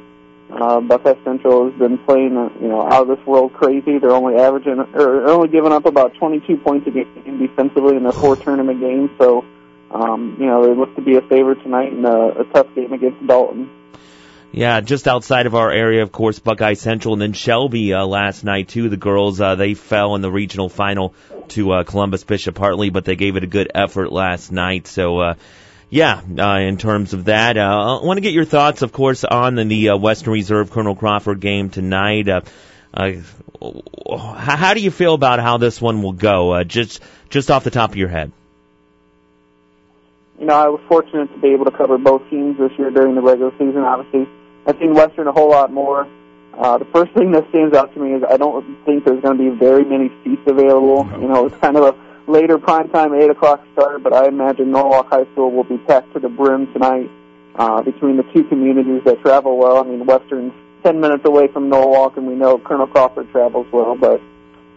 Uh, Buckeye Central has been playing, uh, you know, out of this world crazy. They're only averaging, or only giving up about 22 points a game defensively in their four tournament games. So, um, you know, they look to be a favorite tonight in a, a tough game against Dalton. Yeah, just outside of our area, of course, Buckeye Central, and then Shelby uh, last night too. The girls uh, they fell in the regional final to uh, Columbus Bishop Hartley, but they gave it a good effort last night. So. Uh, yeah, uh, in terms of that, uh, I want to get your thoughts, of course, on the, the uh, Western Reserve Colonel Crawford game tonight. Uh, uh, how do you feel about how this one will go? Uh, just just off the top of your head. You know, I was fortunate to be able to cover both teams this year during the regular season. Obviously, I've seen Western a whole lot more. Uh, the first thing that stands out to me is I don't think there's going to be very many seats available. You know, it's kind of a later prime time, 8 o'clock start, but I imagine Norwalk High School will be packed to the brim tonight uh, between the two communities that travel well. I mean, Western's 10 minutes away from Norwalk, and we know Colonel Crawford travels well, but,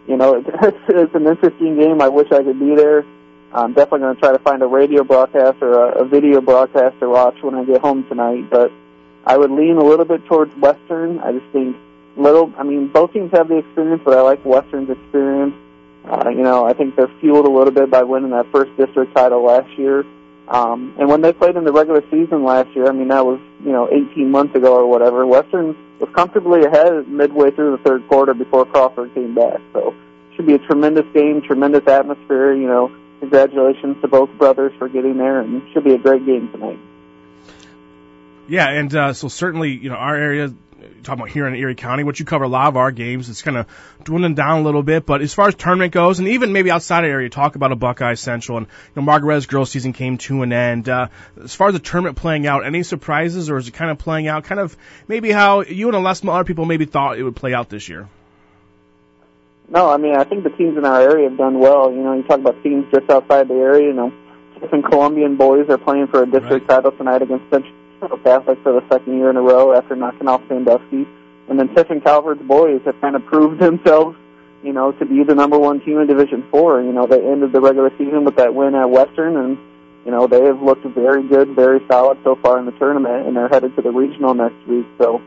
you know, it's, it's an interesting game. I wish I could be there. I'm definitely going to try to find a radio broadcast or a, a video broadcast to watch when I get home tonight, but I would lean a little bit towards Western. I just think little. I mean, both teams have the experience, but I like Western's experience. Uh, you know, I think they're fueled a little bit by winning that first district title last year. Um, and when they played in the regular season last year, I mean, that was, you know, 18 months ago or whatever, Western was comfortably ahead midway through the third quarter before Crawford came back. So, it should be a tremendous game, tremendous atmosphere. You know, congratulations to both brothers for getting there, and should be a great game tonight. Yeah, and uh, so certainly, you know, our area, talking about here in Erie County, what you cover a lot of our games, it's kind of dwindling down a little bit. But as far as tournament goes, and even maybe outside of area, talk about a Buckeye Central, and you know, Margaret's girls season came to an end. Uh, as far as the tournament playing out, any surprises, or is it kind of playing out kind of maybe how you and a lot of other people maybe thought it would play out this year? No, I mean I think the teams in our area have done well. You know, you talk about teams just outside the area. You know, Tiffin Columbian boys are playing for a district right. title tonight against Central Catholic for the second year in a row after knocking off Sandusky. And then Tiffin Calvert's boys have kind of proved themselves, you know, to be the number one team in Division Four. You know, they ended the regular season with that win at Western, and you know they have looked very good, very solid so far in the tournament, and they're headed to the regional next week. So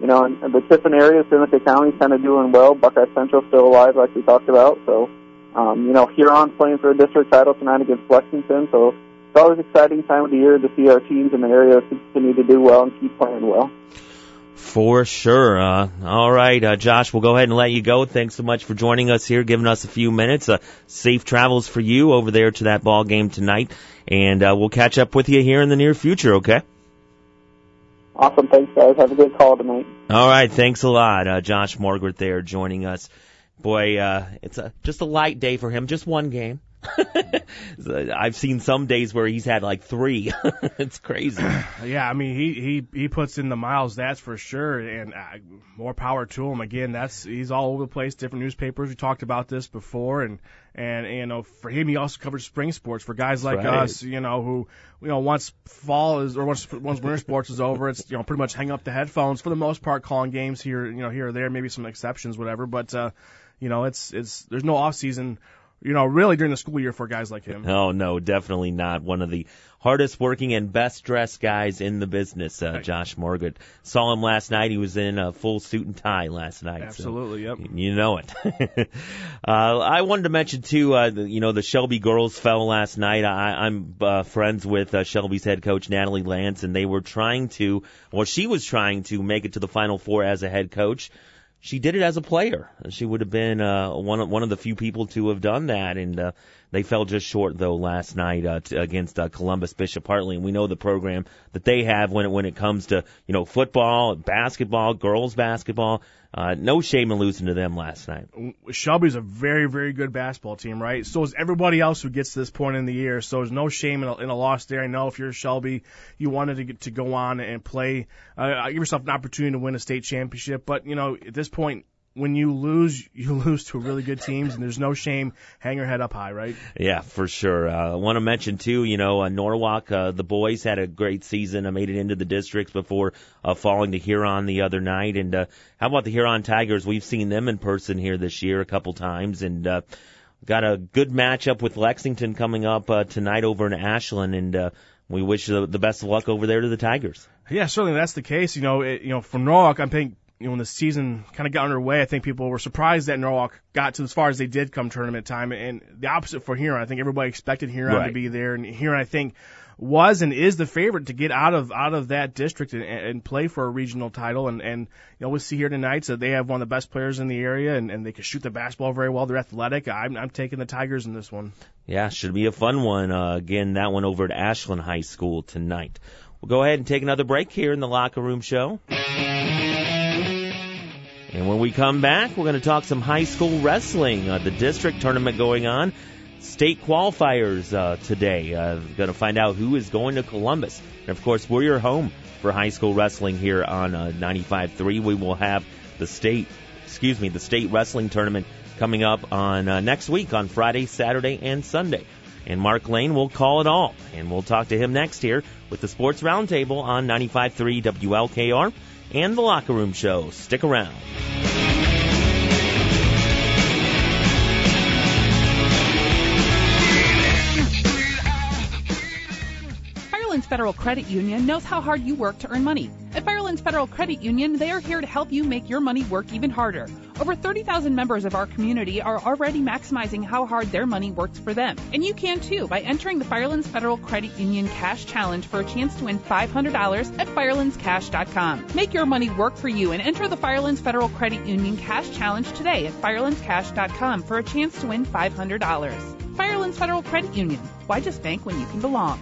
you know, and, and the Tiffin area, Seneca County, kind of doing well. Buckeye Central still alive, like we talked about. So, um, you know, Huron playing for a district title tonight against Lexington. So always an exciting time of the year to see our teams in the area continue to do well and keep playing well. For sure. Uh, all right, uh, Josh, we'll go ahead and let you go. Thanks so much for joining us here, giving us a few minutes. Uh, safe travels for you over there to that ball game tonight, and uh, we'll catch up with you here in the near future. Okay. Awesome. Thanks, guys. Have a good call tonight. All right. Thanks a lot. Uh, Josh Margaret there joining us. Boy, uh, it's a, just a light day for him. Just one game. I've seen some days where he's had like three. it's crazy. Yeah, I mean he he he puts in the miles, that's for sure, and uh, more power to him. Again, that's he's all over the place. Different newspapers. We talked about this before, and and you know for him he also covers spring sports for guys like right. us, you know who you know once fall is or once once winter sports is over, it's you know pretty much hang up the headphones for the most part, calling games here you know here or there, maybe some exceptions, whatever, but. uh you know, it's it's there's no off season you know, really during the school year for guys like him. Oh no, definitely not. One of the hardest working and best dressed guys in the business, uh, Josh Morgan. Saw him last night. He was in a full suit and tie last night. Absolutely, so yep. You know it. uh, I wanted to mention too, uh, the, you know, the Shelby girls fell last night. I, I'm uh, friends with uh, Shelby's head coach Natalie Lance, and they were trying to, well, she was trying to make it to the Final Four as a head coach she did it as a player. She would have been uh, one of one of the few people to have done that, and uh, they fell just short though last night uh, to, against uh, Columbus Bishop Hartley. And we know the program that they have when it when it comes to you know football, basketball, girls basketball. Uh, no shame in losing to them last night. Shelby's a very, very good basketball team, right? So is everybody else who gets to this point in the year. So there's no shame in a, in a loss there. I know if you're Shelby, you wanted to get to go on and play, uh, give yourself an opportunity to win a state championship. But you know, at this point, when you lose, you lose to really good teams, and there's no shame. Hang your head up high, right? Yeah, for sure. Uh, I want to mention too, you know, uh, Norwalk, uh, the boys had a great season. I made it into the districts before uh, falling to Huron the other night. And uh, how about the Huron Tigers? We've seen them in person here this year a couple times, and uh, got a good matchup with Lexington coming up uh, tonight over in Ashland, and uh, we wish the, the best of luck over there to the Tigers. Yeah, certainly that's the case. You know, it, you know, for Norwalk, I'm thinking you know, when the season kind of got underway, I think people were surprised that Norwalk got to as far as they did come tournament time. And the opposite for Huron. I think everybody expected Huron right. to be there. And Huron, I think, was and is the favorite to get out of out of that district and, and play for a regional title. And and you know, we see here tonight that so they have one of the best players in the area, and, and they can shoot the basketball very well. They're athletic. I'm I'm taking the Tigers in this one. Yeah, should be a fun one. Uh, again, that one over at Ashland High School tonight. We'll go ahead and take another break here in the locker room show. And when we come back, we're going to talk some high school wrestling. Uh, the district tournament going on. State qualifiers uh, today. Uh, going to find out who is going to Columbus. And of course, we're your home for high school wrestling here on uh, 95.3. We will have the state, excuse me, the state wrestling tournament coming up on uh, next week on Friday, Saturday, and Sunday. And Mark Lane will call it all. And we'll talk to him next here with the Sports Roundtable on 95.3 WLKR and The Locker Room Show. Stick around. Firelands Federal Credit Union knows how hard you work to earn money. At Firelands Federal Credit Union, they are here to help you make your money work even harder. Over 30,000 members of our community are already maximizing how hard their money works for them. And you can too by entering the Firelands Federal Credit Union Cash Challenge for a chance to win $500 at firelandscash.com. Make your money work for you and enter the Firelands Federal Credit Union Cash Challenge today at firelandscash.com for a chance to win $500. Firelands Federal Credit Union. Why just bank when you can belong?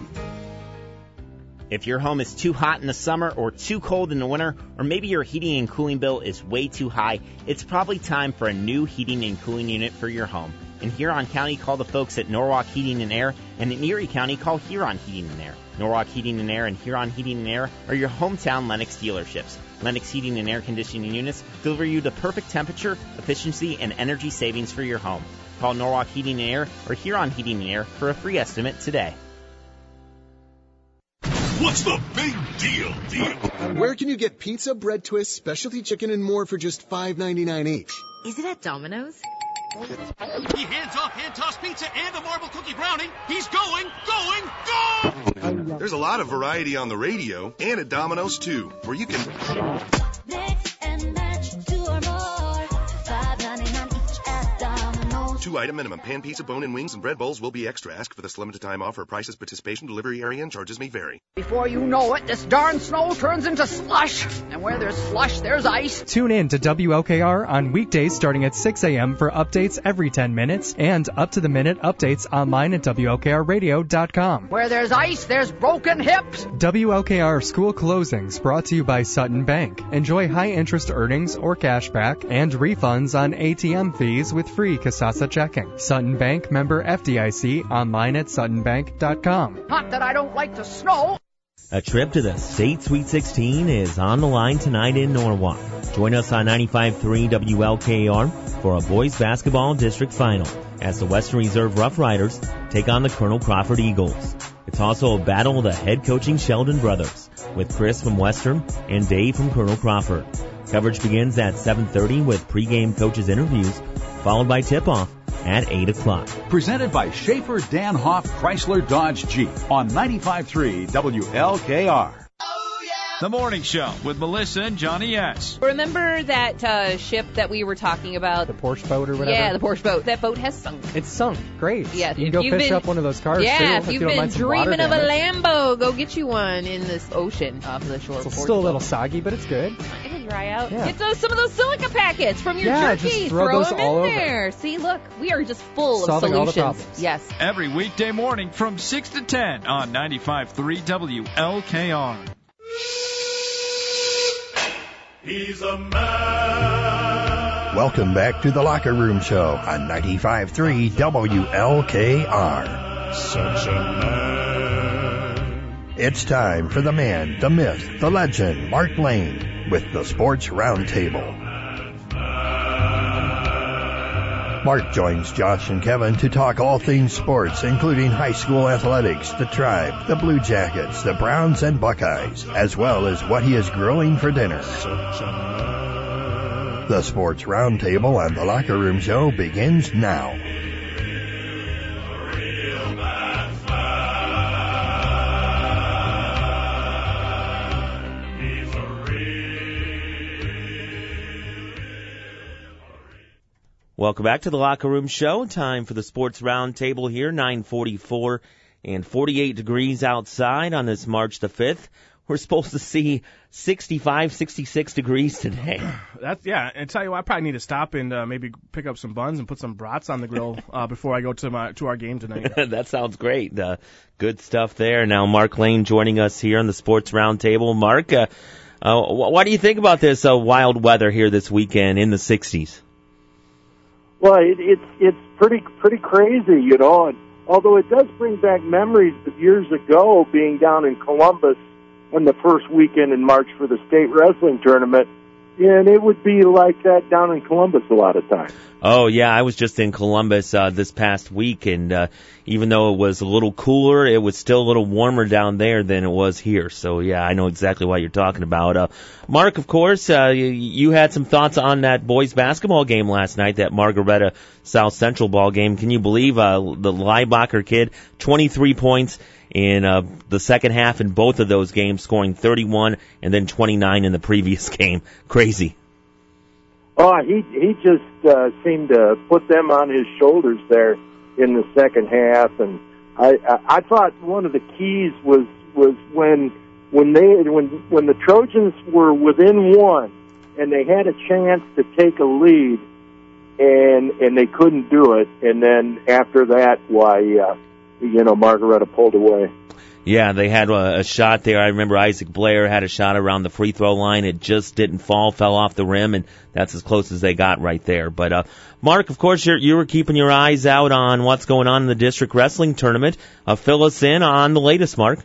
If your home is too hot in the summer or too cold in the winter, or maybe your heating and cooling bill is way too high, it's probably time for a new heating and cooling unit for your home. In Huron County, call the folks at Norwalk Heating and Air, and in Erie County, call Huron Heating and Air. Norwalk Heating and Air and Huron Heating and Air are your hometown Lennox dealerships. Lennox Heating and Air Conditioning units deliver you the perfect temperature, efficiency, and energy savings for your home. Call Norwalk Heating and Air or Huron Heating and Air for a free estimate today. What's the big deal? Deal. Where can you get pizza, bread twists, specialty chicken, and more for just $5.99 each? Is it at Domino's? He hands off hand tossed pizza and a marble cookie brownie. He's going, going, go! There's a lot of variety on the radio and at Domino's too, where you can two item minimum. Pan pizza, bone and wings, and bread bowls will be extra. Ask for this limited time offer. Prices, participation, delivery area, and charges may vary. Before you know it, this darn snow turns into slush. And where there's slush, there's ice. Tune in to WLKR on weekdays starting at 6 a.m. for updates every 10 minutes and up to the minute updates online at WLKRradio.com. Where there's ice, there's broken hips. WLKR school closings brought to you by Sutton Bank. Enjoy high interest earnings or cash back and refunds on ATM fees with free Kasasa checking. Sutton Bank member FDIC online at suttonbank.com. Not that I don't like the snow. A trip to the State Sweet 16 is on the line tonight in Norwalk. Join us on 95.3 WLKR for a boys basketball district final as the Western Reserve Rough Riders take on the Colonel Crawford Eagles. It's also a battle of the head coaching Sheldon brothers with Chris from Western and Dave from Colonel Crawford. Coverage begins at 7.30 with pregame coaches interviews followed by tip-off at 8 o'clock. Presented by Schaefer Danhoff Chrysler Dodge Jeep on 95.3 WLKR. The Morning Show with Melissa and Johnny S. Remember that uh, ship that we were talking about? The Porsche boat or whatever? Yeah, the Porsche boat. That boat has sunk. It's sunk. Great. Yeah, You can go fish been- up one of those cars Yeah, too. if if you've you don't been mind some water dreaming of a. Lambo, go get you one in this ocean off the shore. It's still a little Portugal. soggy, but it's good. It'll dry out. Yeah. Get those, some of those silica packets from your Yeah, just jerky. throw those them all in over. there. See, look, we are just full Solving all of the solutions. problems. yes. Every weekday morning from 6 to 10 on 95.3 WLKR. He's a man. Welcome back to the Locker Room Show on 95.3 WLKR. Such a man. It's time for the man, the myth, the legend, Mark Lane, with the Sports Roundtable. Mark joins Josh and Kevin to talk all things sports, including high school athletics, the tribe, the Blue Jackets, the Browns, and Buckeyes, as well as what he is grilling for dinner. The Sports Roundtable on the Locker Room Show begins now. Welcome back to the Locker Room Show. Time for the Sports Roundtable here, 944 and 48 degrees outside on this March the 5th. We're supposed to see 65, 66 degrees today. That's yeah. And tell you what, I probably need to stop and uh, maybe pick up some buns and put some brats on the grill uh, before I go to my to our game tonight. that sounds great. Uh, good stuff there. Now, Mark Lane joining us here on the Sports Roundtable. Mark, uh, uh, what do you think about this uh, wild weather here this weekend in the 60s? Well, it, it's it's pretty pretty crazy, you know. And although it does bring back memories of years ago being down in Columbus on the first weekend in March for the state wrestling tournament, and it would be like that down in Columbus a lot of times. Oh yeah, I was just in Columbus uh, this past week, and uh, even though it was a little cooler, it was still a little warmer down there than it was here. So yeah, I know exactly what you're talking about. Uh, Mark, of course, uh, you, you had some thoughts on that boys basketball game last night, that Margaretta South Central ball game. Can you believe uh, the Leibacher kid, 23 points in uh, the second half in both of those games, scoring 31 and then 29 in the previous game? Crazy. Oh, he he just uh, seemed to put them on his shoulders there in the second half, and I I, I thought one of the keys was was when when they when when the Trojans were within one and they had a chance to take a lead, and and they couldn't do it, and then after that, why uh, you know Margaretta pulled away. Yeah, they had a, a shot there. I remember Isaac Blair had a shot around the free throw line. It just didn't fall, fell off the rim, and that's as close as they got right there. But uh, Mark, of course, you're, you were keeping your eyes out on what's going on in the district wrestling tournament. Uh, fill us in on the latest, Mark.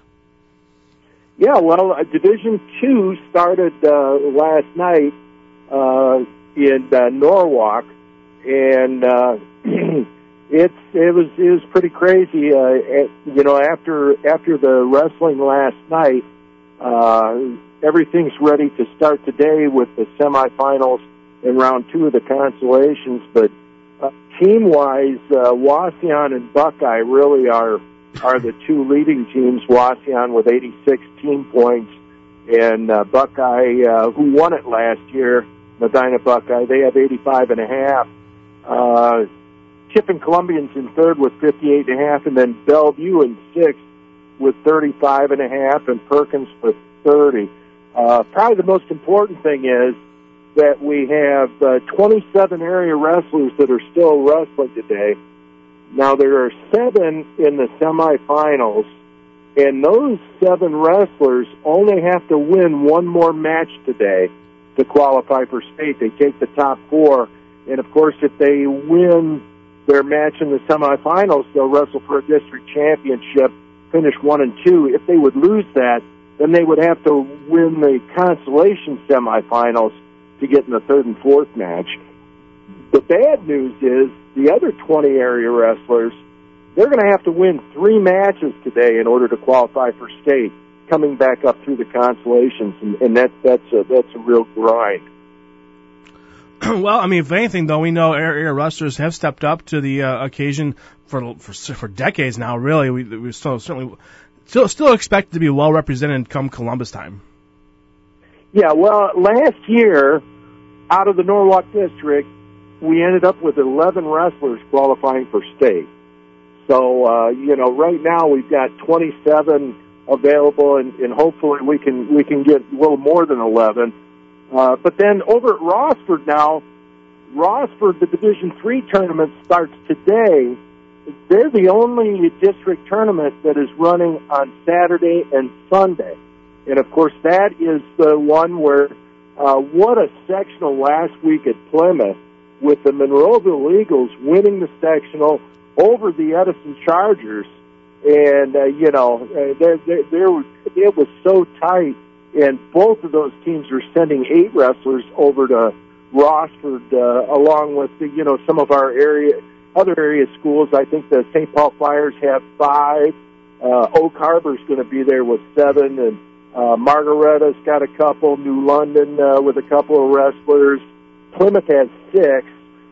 Yeah, well, uh, Division Two started uh, last night uh, in uh, Norwalk, and uh, it's it was it was pretty crazy. Uh, it, you know, after after the wrestling last night, uh, everything's ready to start today with the semifinals and round two of the consolations. But uh, team wise, uh, Wauseon and Buckeye really are are the two leading teams. Wauseon with 86 team points, and uh, Buckeye, uh, who won it last year, Medina Buckeye, they have 85 and a half. Uh, Tiffin Columbians in third with 58 and a half, and then Bellevue in sixth with 35 and a half, and Perkins with 30. Uh, probably the most important thing is that we have uh, 27 area wrestlers that are still wrestling today. Now there are seven in the semifinals, and those seven wrestlers only have to win one more match today to qualify for state. They take the top four, and of course, if they win their match in the semifinals, they'll wrestle for a district championship, finish one and two. If they would lose that, then they would have to win the consolation semifinals to get in the third and fourth match. The bad news is the other 20 area wrestlers, they're going to have to win three matches today in order to qualify for state, coming back up through the consolations, and, and that, that's a, that's a real grind. well, I mean, if anything, though, we know area wrestlers have stepped up to the uh, occasion for for for decades now. Really, we we still certainly still still expect to be well represented come Columbus time. Yeah, well, last year, out of the Norwalk district, we ended up with 11 wrestlers qualifying for state. So, uh, you know, right now we've got 27 available, and, and hopefully we can we can get a little more than 11. Uh, but then over at Rossford now, Rossford, the Division Three tournament starts today. They're the only district tournament that is running on Saturday and Sunday, and of course that is the one where uh, what a sectional last week at Plymouth with the Monroeville Eagles winning the sectional over the Edison Chargers, and uh, you know uh, there there it was so tight and both of those teams are sending eight wrestlers over to Rossford, uh, along with the, you know some of our area other area schools. I think the St. Paul Flyers have five. Uh, Oak Harbor's going to be there with seven, and uh, Margaretta's got a couple. New London uh, with a couple of wrestlers. Plymouth has six.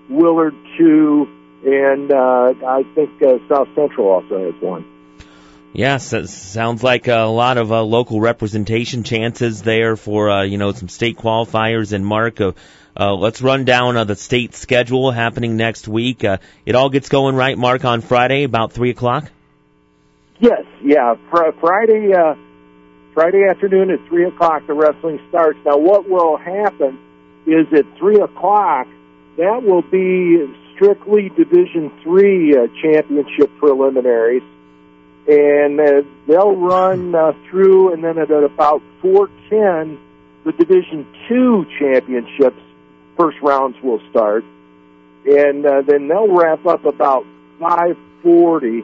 Willard two, and uh, I think uh, South Central also has one. Yes, it sounds like a lot of uh, local representation chances there for uh, you know some state qualifiers. And Mark, uh, uh, let's run down uh, the state schedule happening next week. Uh, it all gets going right, Mark, on Friday about three o'clock. Yes, yeah, fr- Friday, uh, Friday afternoon at three o'clock the wrestling starts. Now, what will happen is at three o'clock that will be strictly Division Three championship preliminaries and uh, they'll run uh, through, and then at about 4:10, the Division Two championships first rounds will start, and uh, then they'll wrap up about 5:40,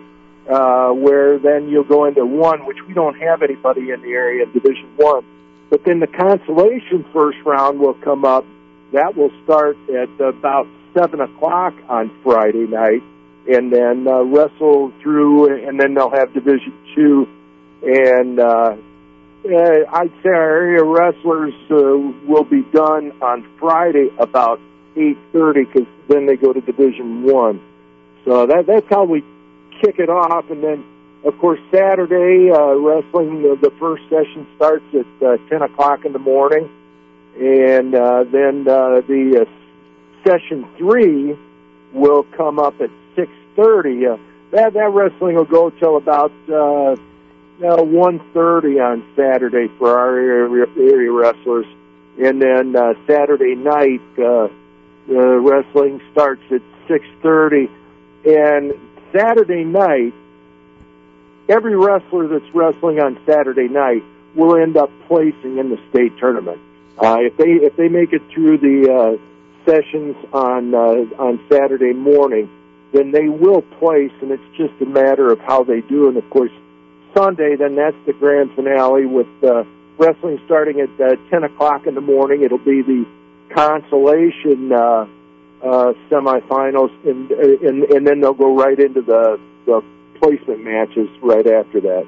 uh, where then you'll go into one, which we don't have anybody in the area in Division One. But then the consolation first round will come up. That will start at about seven o'clock on Friday night, and then uh, wrestle through, and then they'll have Division Two, and uh, uh, I'd say our area wrestlers uh, will be done on Friday about eight thirty, because then they go to Division One. So that that's how we kick it off, and then of course Saturday uh, wrestling. The, the first session starts at uh, ten o'clock in the morning, and uh, then uh, the uh, session three will come up at thirty. Uh, that that wrestling will go till about uh, uh, one thirty on Saturday for our area, area wrestlers, and then uh, Saturday night uh, the wrestling starts at six thirty, and Saturday night every wrestler that's wrestling on Saturday night will end up placing in the state tournament. Uh, if they if they make it through the uh, sessions on uh, on Saturday morning, then they will place, and it's just a matter of how they do. And of course, Sunday, then that's the grand finale with uh, wrestling starting at uh, 10 o'clock in the morning. It'll be the consolation uh, uh, semifinals, and, and and then they'll go right into the the placement matches right after that.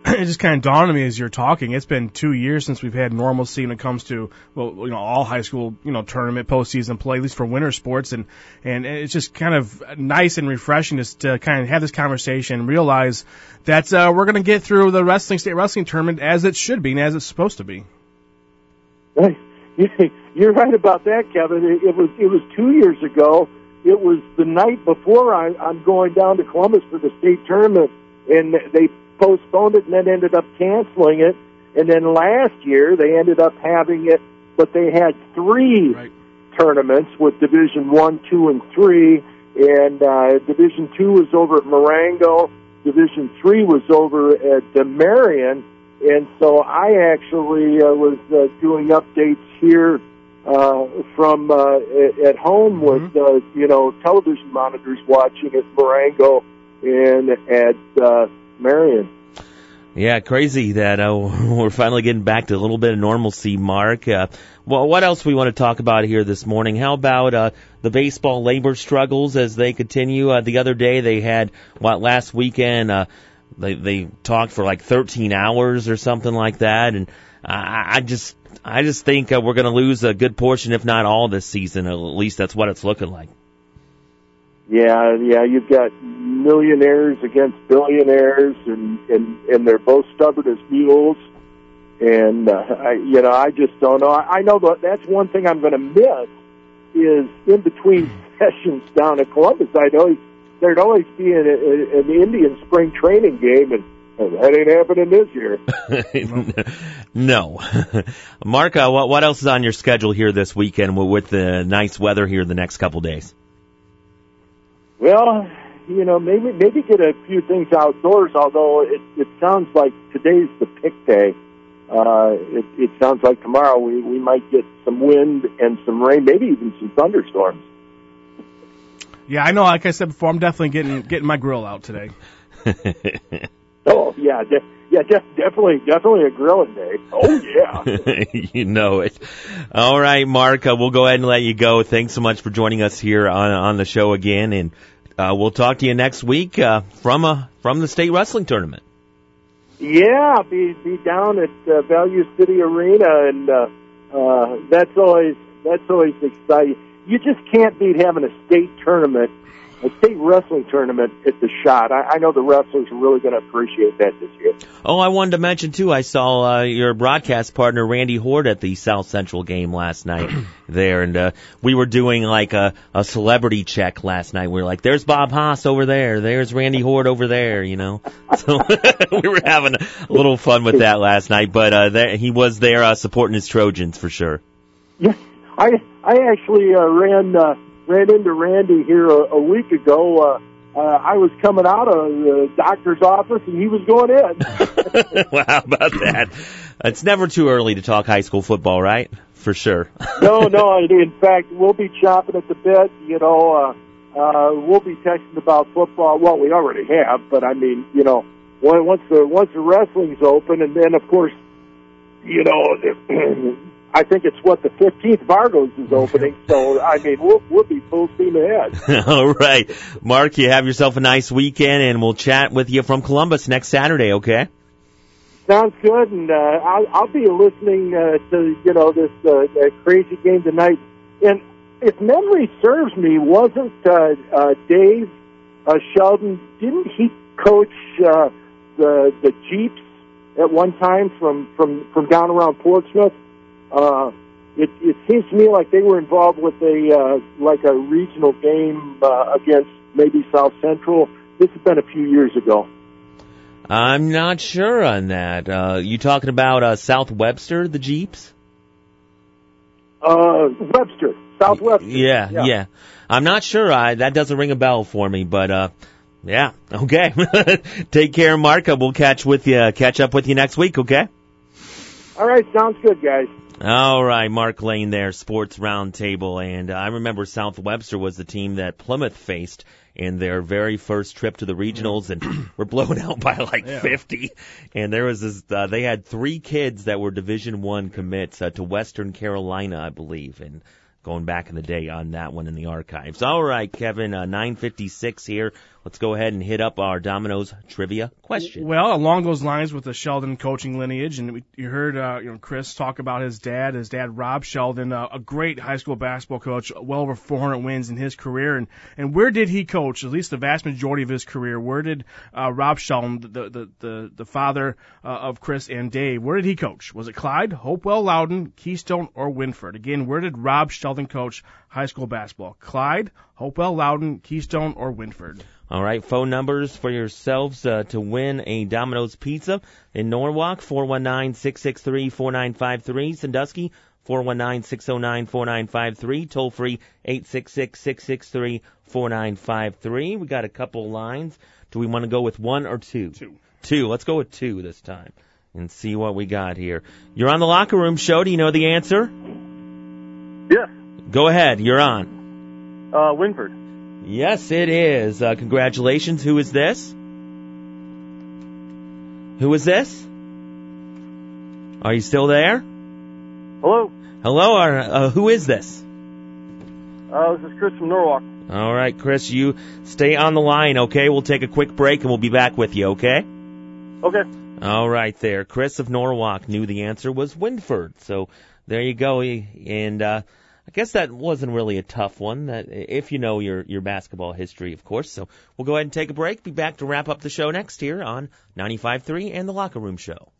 it just kind of dawned on me as you're talking. It's been two years since we've had normalcy when it comes to well, you know, all high school, you know, tournament postseason play, at least for winter sports, and and it's just kind of nice and refreshing just to kind of have this conversation and realize that uh, we're going to get through the wrestling state wrestling tournament as it should be and as it's supposed to be. You're right about that, Kevin. It, was it was two years ago. It was the night before I, I'm going down to Columbus for the state tournament, and they postponed it and then ended up canceling it. And then last year they ended up having it, but they had three right. tournaments with Division One, Two, and Three. And uh, Division Two was over at Marengo. Division Three was over at uh, Marion. And so I actually uh, was uh, doing updates here uh, from uh, at- home with uh, you know television monitors watching at Marengo and at uh, Marion. Yeah, crazy that uh, we're finally getting back to a little bit of normalcy, Mark. Uh, well, what else we want to talk about here this morning? How about uh, the baseball labor struggles as they continue? Uh, the other day they had what last weekend uh, they they talked for like 13 hours or something like that, and I, I just I just think uh, we're going to lose a good portion, if not all, this season. At least that's what it's looking like. Yeah, yeah, you've got millionaires against billionaires, and and and they're both stubborn as mules. And uh, I, you know, I just don't know. I, I know that that's one thing I'm going to miss is in between sessions down at Columbus. I'd always there'd always be an, an Indian spring training game, and that ain't happening this year. no, Mark. Uh, what what else is on your schedule here this weekend with, the nice weather here the next couple days? Well, you know, maybe maybe get a few things outdoors. Although it it sounds like today's the pick day. Uh, it, it sounds like tomorrow we we might get some wind and some rain, maybe even some thunderstorms. Yeah, I know. Like I said before, I'm definitely getting getting my grill out today. Oh yeah, de- yeah, de- definitely, definitely a grilling day. Oh yeah. you know it. All right, Mark. Uh, we'll go ahead and let you go. Thanks so much for joining us here on on the show again, and uh, we'll talk to you next week uh, from uh, from the state wrestling tournament. Yeah, be be down at uh, Value City Arena, and uh, uh, that's always that's always exciting. You just can't beat having a state tournament, a state wrestling tournament at the Schott. I, I know the wrestlers are really going to appreciate that this year. Oh, I wanted to mention too. I saw uh, your broadcast partner Randy Horde at the South Central game last night there, and uh, we were doing like a, a celebrity check last night. We were like, "There's Bob Haas over there. There's Randy Horde over there," you know. So we were having a little fun with that last night. But uh, there, he was there uh, supporting his Trojans for sure. Yeah, I I actually uh, ran uh, ran into Randy here a, a week ago. Uh, uh, I was coming out of the doctor's office and he was going in. well, how about that? It's never too early to talk high school football, right? For sure. no, no. In fact, we'll be chopping at the bit. You know, uh, uh, we'll be texting about football. Well, we already have, but I mean, you know, once the once the wrestling's open, and then of course you know, I think it's what the 15th Vargos is opening. So I mean, we'll we'll be full steam ahead. All right, Mark, you have yourself a nice weekend, and we'll chat with you from Columbus next Saturday. Okay. Sounds good, and uh, I'll, I'll be listening uh, to you know this uh, uh, crazy game tonight. And if memory serves me, wasn't uh, uh, Dave uh, Sheldon? Didn't he coach uh, the the Jeeps at one time from from from down around Portsmouth? Uh, it, it seems to me like they were involved with a uh, like a regional game uh, against maybe South Central. This has been a few years ago. I'm not sure on that. Uh, you talking about uh, South Webster, the Jeeps? Uh, Webster, South Webster. Yeah, yeah, I'm not sure. I that doesn't ring a bell for me, but uh, yeah, okay. Take care, Mark. Uh, We'll catch with you, catch up with you next week. Okay. All right, sounds good, guys. All right, Mark Lane there, Sports Roundtable, and I remember South Webster was the team that Plymouth faced in their very first trip to the regionals, and were blown out by like Yeah. 50. And there was this, uh, they had three kids that were Division One commits uh, to Western Carolina, I believe, and going back in the day on that one in the archives. All right, Kevin, uh, 956 here. Let's go ahead and hit up our Domino's trivia question. Well, along those lines with the Sheldon coaching lineage, and we, you heard uh, you know Chris talk about his dad. His dad, Rob Sheldon, uh, a great high school basketball coach, well over 400 wins in his career. And and where did he coach? At least the vast majority of his career. Where did uh, Rob Sheldon, the the the, the father uh, of Chris and Dave, where did he coach? Was it Clyde, Hopewell, Loudon, Keystone, or Winford? Again, where did Rob Sheldon coach high school basketball? Clyde, Hopewell, Loudon, Keystone, or Winford? All right, phone numbers for yourselves uh, to win a Domino's pizza in Norwalk, 419-663-4953. Sandusky, 419-609-4953. Toll free, 866-663-4953. We got a couple lines. Do we want to go with one or two? Two. Two. Let's go with two this time and see what we got here. You're on the locker room show. Do you know the answer? Yes. Go ahead. You're on. Uh, Winford. Yes, it is. Uh, congratulations. Who is this? Who is this? Are you still there? Hello. Hello. Uh, who is this? Uh, this is Chris from Norwalk. All right, Chris. You stay on the line, okay? We'll take a quick break and we'll be back with you, okay? Okay. All right, there. Chris of Norwalk knew the answer was Winford. So there you go. And uh, guess that wasn't really a tough one. That if you know your your basketball history, of course. So we'll go ahead and take a break. Be back to wrap up the show next here on 95.3 and the Locker Room Show.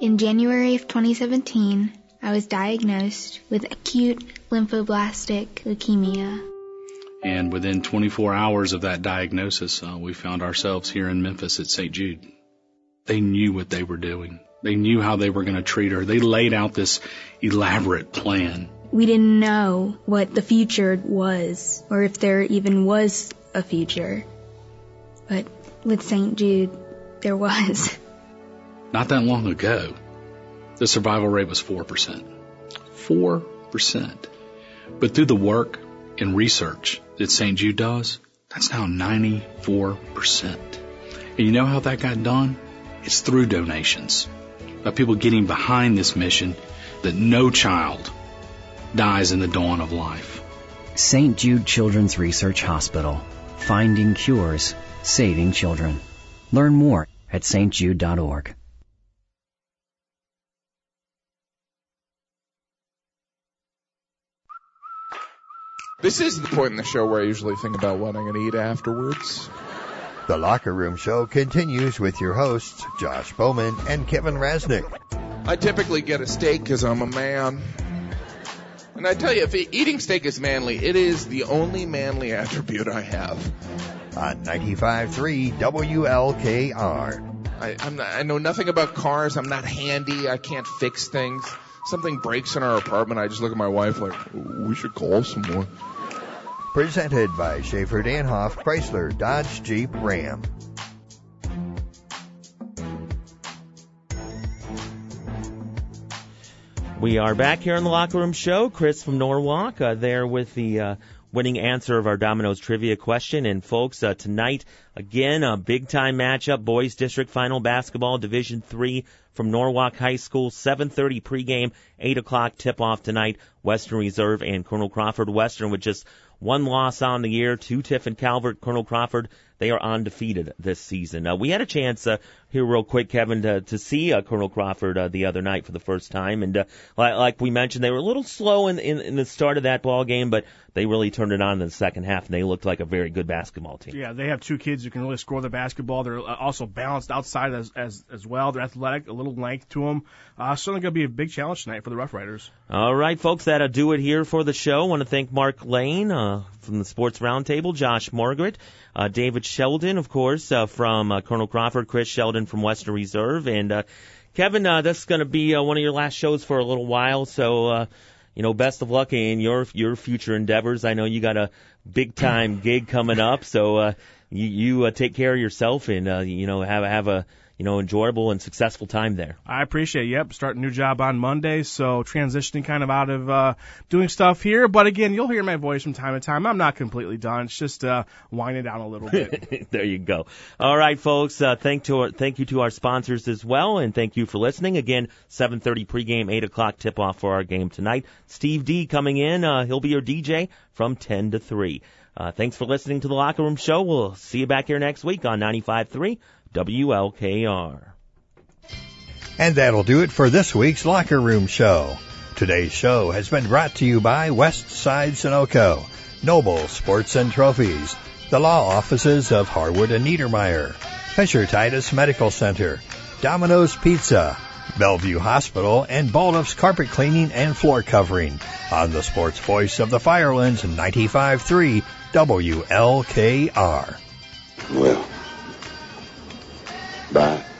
In January of 2017, I was diagnosed with acute lymphoblastic leukemia. And within 24 hours of that diagnosis, uh, we found ourselves here in Memphis at St. Jude. They knew what they were doing. They knew how they were going to treat her. They laid out this elaborate plan. We didn't know what the future was, or if there even was a future. But with St. Jude, there was. Not that long ago, the survival rate was 4%. 4%. But through the work and research that St. Jude does, that's now 94%. And you know how that got done? It's through donations. By people getting behind this mission that no child dies in the dawn of life. St. Jude Children's Research Hospital. Finding cures, saving children. Learn more at stjude.org. This is the point in the show where I usually think about what I'm going to eat afterwards. The Locker Room Show continues with your hosts, Josh Bowman and Kevin Rasnick. I typically get a steak because I'm a man. And I tell you, if eating steak is manly, it is the only manly attribute I have. On 95.3 WLKR. I, I'm not, I know nothing about cars. I'm not handy. I can't fix things. Something breaks in our apartment. I just look at my wife like, we should call someone. Presented by Schaefer Danhoff Chrysler Dodge Jeep Ram. We are back here on the Locker Room Show. Chris from Norwalk uh, there with the uh, winning answer of our Domino's trivia question. And folks, uh, tonight again a big time matchup: boys district final basketball, Division Three from Norwalk High School. 7:30 pregame, 8 o'clock tip-off tonight. Western Reserve and Colonel Crawford Western with just one loss on the year. To Tiffin Calvert. Colonel Crawford they are undefeated this season. Uh, we had a chance uh, here, real quick, Kevin, to, to see uh, Colonel Crawford uh, the other night for the first time, and uh, like, like we mentioned, they were a little slow in, in in the start of that ball game, but they really turned it on in the second half, and they looked like a very good basketball team. Yeah, they have two kids who can really score the basketball. They're uh, also balanced outside as as as well. They're athletic, a little length to them. Uh, certainly going to be a big challenge tonight for the Rough Riders. All right, folks, that'll do it here for the show. I want to thank Mark Lane uh, from the Sports Roundtable, Josh Margaret, uh, David Sheldon, of course, uh, from uh, Colonel Crawford, Chris Sheldon from Western Reserve, and uh, Kevin. Uh, this is going to be uh, one of your last shows for a little while, so. Uh, you know, best of luck in your your future endeavors. I know you got a big time gig coming up, so uh, you you uh, take care of yourself and uh, you know have have a you know enjoyable and successful time there. I appreciate it. Yep, starting a new job on Monday, so transitioning kind of out of uh, doing stuff here. But again, you'll hear my voice from time to time. I'm not completely done. It's just uh, winding down a little bit. there you go. All right, folks. Uh, thank to our, thank you to our sponsors as well, and thank you for listening. Again, 7:30 pregame, 8 o'clock tip off for our game tonight. Steve D coming in. Uh, he'll be your DJ from 10 to 3. Uh, thanks for listening to the Locker Room Show. We'll see you back here next week on 95.3 WLKR. And that'll do it for this week's Locker Room Show. Today's show has been brought to you by West Side Sunoco, Noble Sports and Trophies, the law offices of Harwood and Niedermeyer, Fisher Titus Medical Center, Domino's Pizza, Bellevue Hospital, and Balduff's Carpet Cleaning and Floor Covering on the sports voice of the Firelands 95.3 WLKR. Well, bye.